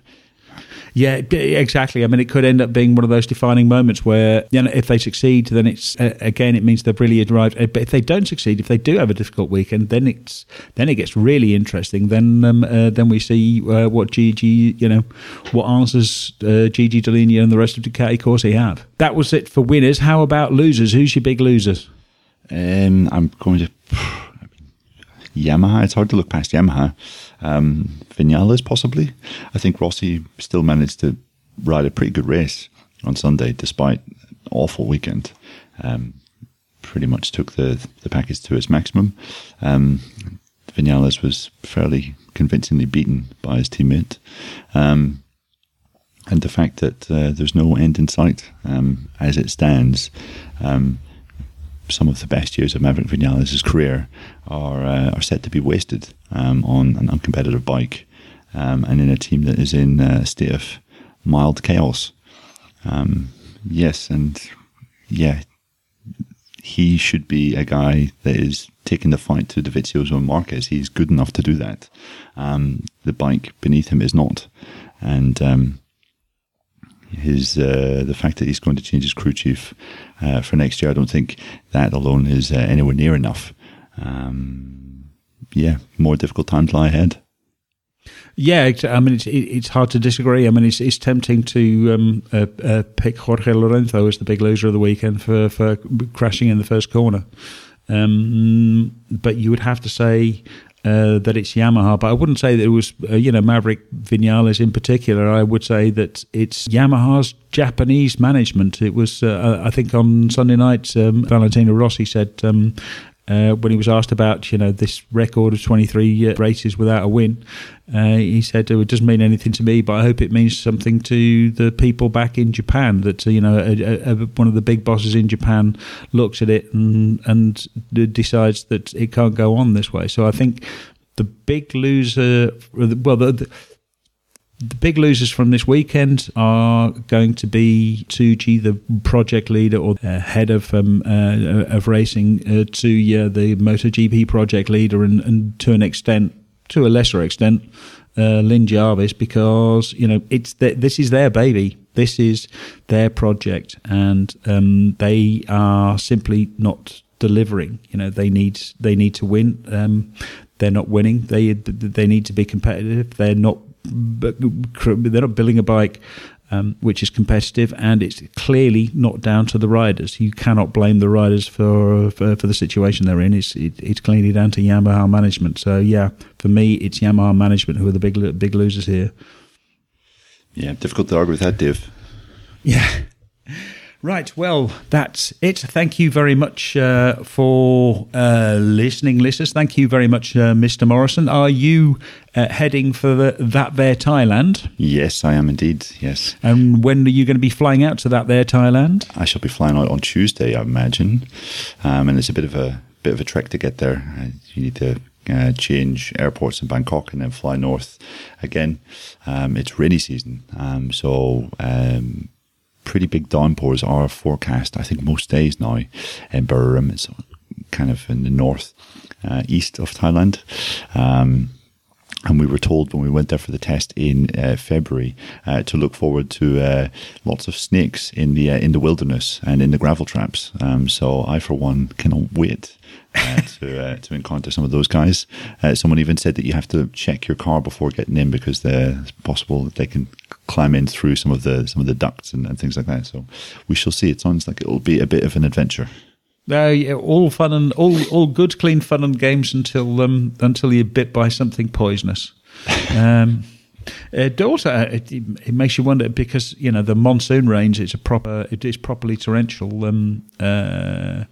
Yeah, exactly. I mean, it could end up being one of those defining moments where, you know, if they succeed, then it's uh, again, it means they've really arrived. Uh, but if they don't succeed, if they do have a difficult weekend, then it's then it gets really interesting. Then um, uh, then we see uh, what Gigi, you know, what answers uh, Gigi Dall'Igna and the rest of Ducati Corse have. That was it for winners. How about losers? Who's your big losers? Um, I'm going to [sighs] Yamaha. It's hard to look past Yamaha. Um, Vinales, possibly. I think Rossi still managed to ride a pretty good race on Sunday, despite awful weekend. Um, pretty much took the the package to its maximum. Um, Vinales was fairly convincingly beaten by his teammate. Um, and the fact that uh, there's no end in sight um, as it stands, um, some of the best years of Maverick Vinales' career are uh, are set to be wasted um, on an uncompetitive bike um, and in a team that is in a state of mild chaos. Um, yes, and yeah, he should be a guy that is taking the fight to Dovizioso and Marquez. He's good enough to do that. Um, the bike beneath him is not, and um, his uh, the fact that he's going to change his crew chief uh, for next year. I don't think that alone is uh, anywhere near enough. Um, yeah, more difficult times lie ahead. Yeah, I mean it's it's hard to disagree. I mean it's it's tempting to um, uh, uh, pick Jorge Lorenzo as the big loser of the weekend for for crashing in the first corner, um, but you would have to say uh, that it's Yamaha, but I wouldn't say that it was, uh, you know, Maverick Vinales in particular. I would say that it's Yamaha's Japanese management. It was, uh, I think, on Sunday night, um, Valentino Rossi said um, uh, when he was asked about you know this record of 23 uh, races without a win, uh, he said oh, it doesn't mean anything to me, but I hope it means something to the people back in Japan. That uh, you know a, a, one of the big bosses in Japan looks at it and and decides that it can't go on this way. So I think the big loser, well the, the the big losers from this weekend are going to be Tsuji, the project leader or uh, head of um, uh, of racing, uh, Tsuya, the MotoGP project leader, and, and to an extent, to a lesser extent, uh, Lin Jarvis, because you know it's the, this is their baby, this is their project, and um, they are simply not delivering. You know they need they need to win. Um, they're not winning. They they need to be competitive. They're not they're not building a bike um, which is competitive, and it's clearly not down to the riders. You cannot blame the riders for for, for the situation they're in. It's it, it's clearly down to Yamaha management. So yeah, for me, it's Yamaha management who are the big big losers here. Yeah, difficult to argue with that, Dave. Yeah. Right, well, that's it. Thank you very much uh, for uh, listening, listeners. Thank you very much, uh, Mr. Morrison. Are you uh, heading for the, that there Thailand? Yes, I am indeed. Yes. And when are you going to be flying out to that there Thailand? I shall be flying out on Tuesday, I imagine. Um, and it's a bit of a bit of a trek to get there. Uh, you need to uh, change airports in Bangkok and then fly north again. Um, it's rainy season, um, so um, pretty big downpours are forecast. I think most days now in Buriram. It's kind of in the north uh, east of Thailand. Um, and we were told when we went there for the test in uh, February uh, to look forward to uh, lots of snakes in the uh, in the wilderness and in the gravel traps. Um, so I, for one, cannot wait uh, [laughs] to uh, to encounter some of those guys. someone even said that you have to check your car before getting in because it's possible that they can climb in through some of the some of the ducts and, and things like that. So we shall see. It sounds like it'll be a bit of an adventure. Uh, yeah, all fun and all all good, clean fun and games until um, until you're bit by something poisonous. [laughs] Um, it also it, it, makes you wonder because you know the monsoon rains. It's a proper it is properly torrential. Um, uh,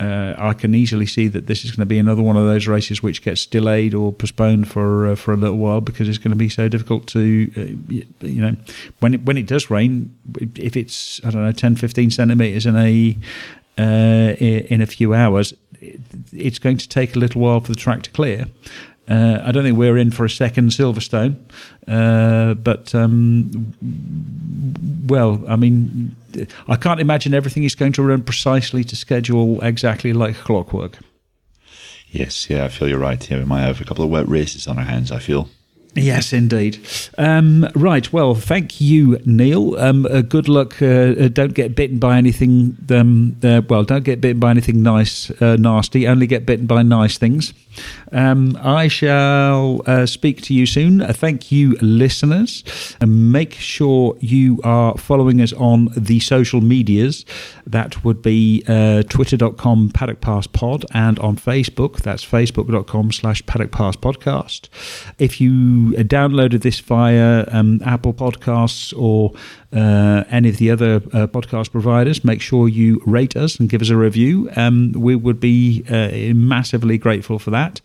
uh, I can easily see that this is going to be another one of those races which gets delayed or postponed for uh, for a little while because it's going to be so difficult to uh, you know when it when it does rain if it's I don't know 10 15 centimeters in a uh, in a few hours, it's going to take a little while for the track to clear. Uh, I don't think we're in for a second Silverstone, uh, but um, well, I mean, I can't imagine everything is going to run precisely to schedule exactly like clockwork. Yes, yeah, I feel you're right. Here, we might have a couple of wet races on our hands. I feel. Yes, indeed. Um, right. Well, thank you, Neil. Um, uh, good luck. Uh, uh, don't get bitten by anything. Um, uh, well, don't get bitten by anything nice, uh, nasty. Only get bitten by nice things. Um, I shall speak to you soon. Thank you, listeners. And make sure you are following us on the social medias. That would be twitter.com paddock pass pod and on Facebook. That's facebook.com slash paddock pass podcast. If you downloaded this via um, Apple Podcasts or uh, any of the other uh, podcast providers, make sure you rate us and give us a review. Um, we would be uh, massively grateful for that.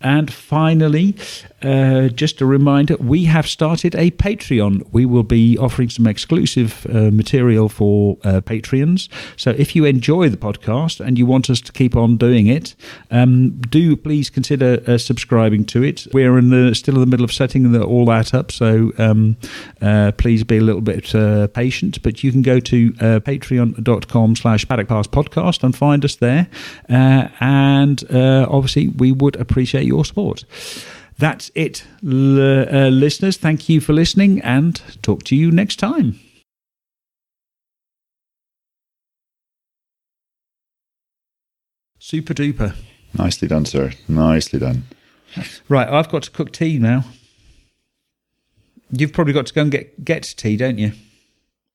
And finally, uh, just a reminder we have started a Patreon. We will be offering some exclusive uh, material for uh, Patreons. So if you enjoy the podcast and you want us to keep on doing it, um, do please consider subscribing to it. We're in the, still in the middle of setting the, all that up, so um, please be a little bit uh, patient, but you can go to uh, patreon.com slash paddock pass podcast and find us there. Uh, and uh, obviously, we would appreciate your support. That's it, l- uh, listeners. Thank you for listening and talk to you next time. Super duper. Nicely done, sir. Nicely done. Right, I've got to cook tea now. You've probably got to go and get get tea, don't you?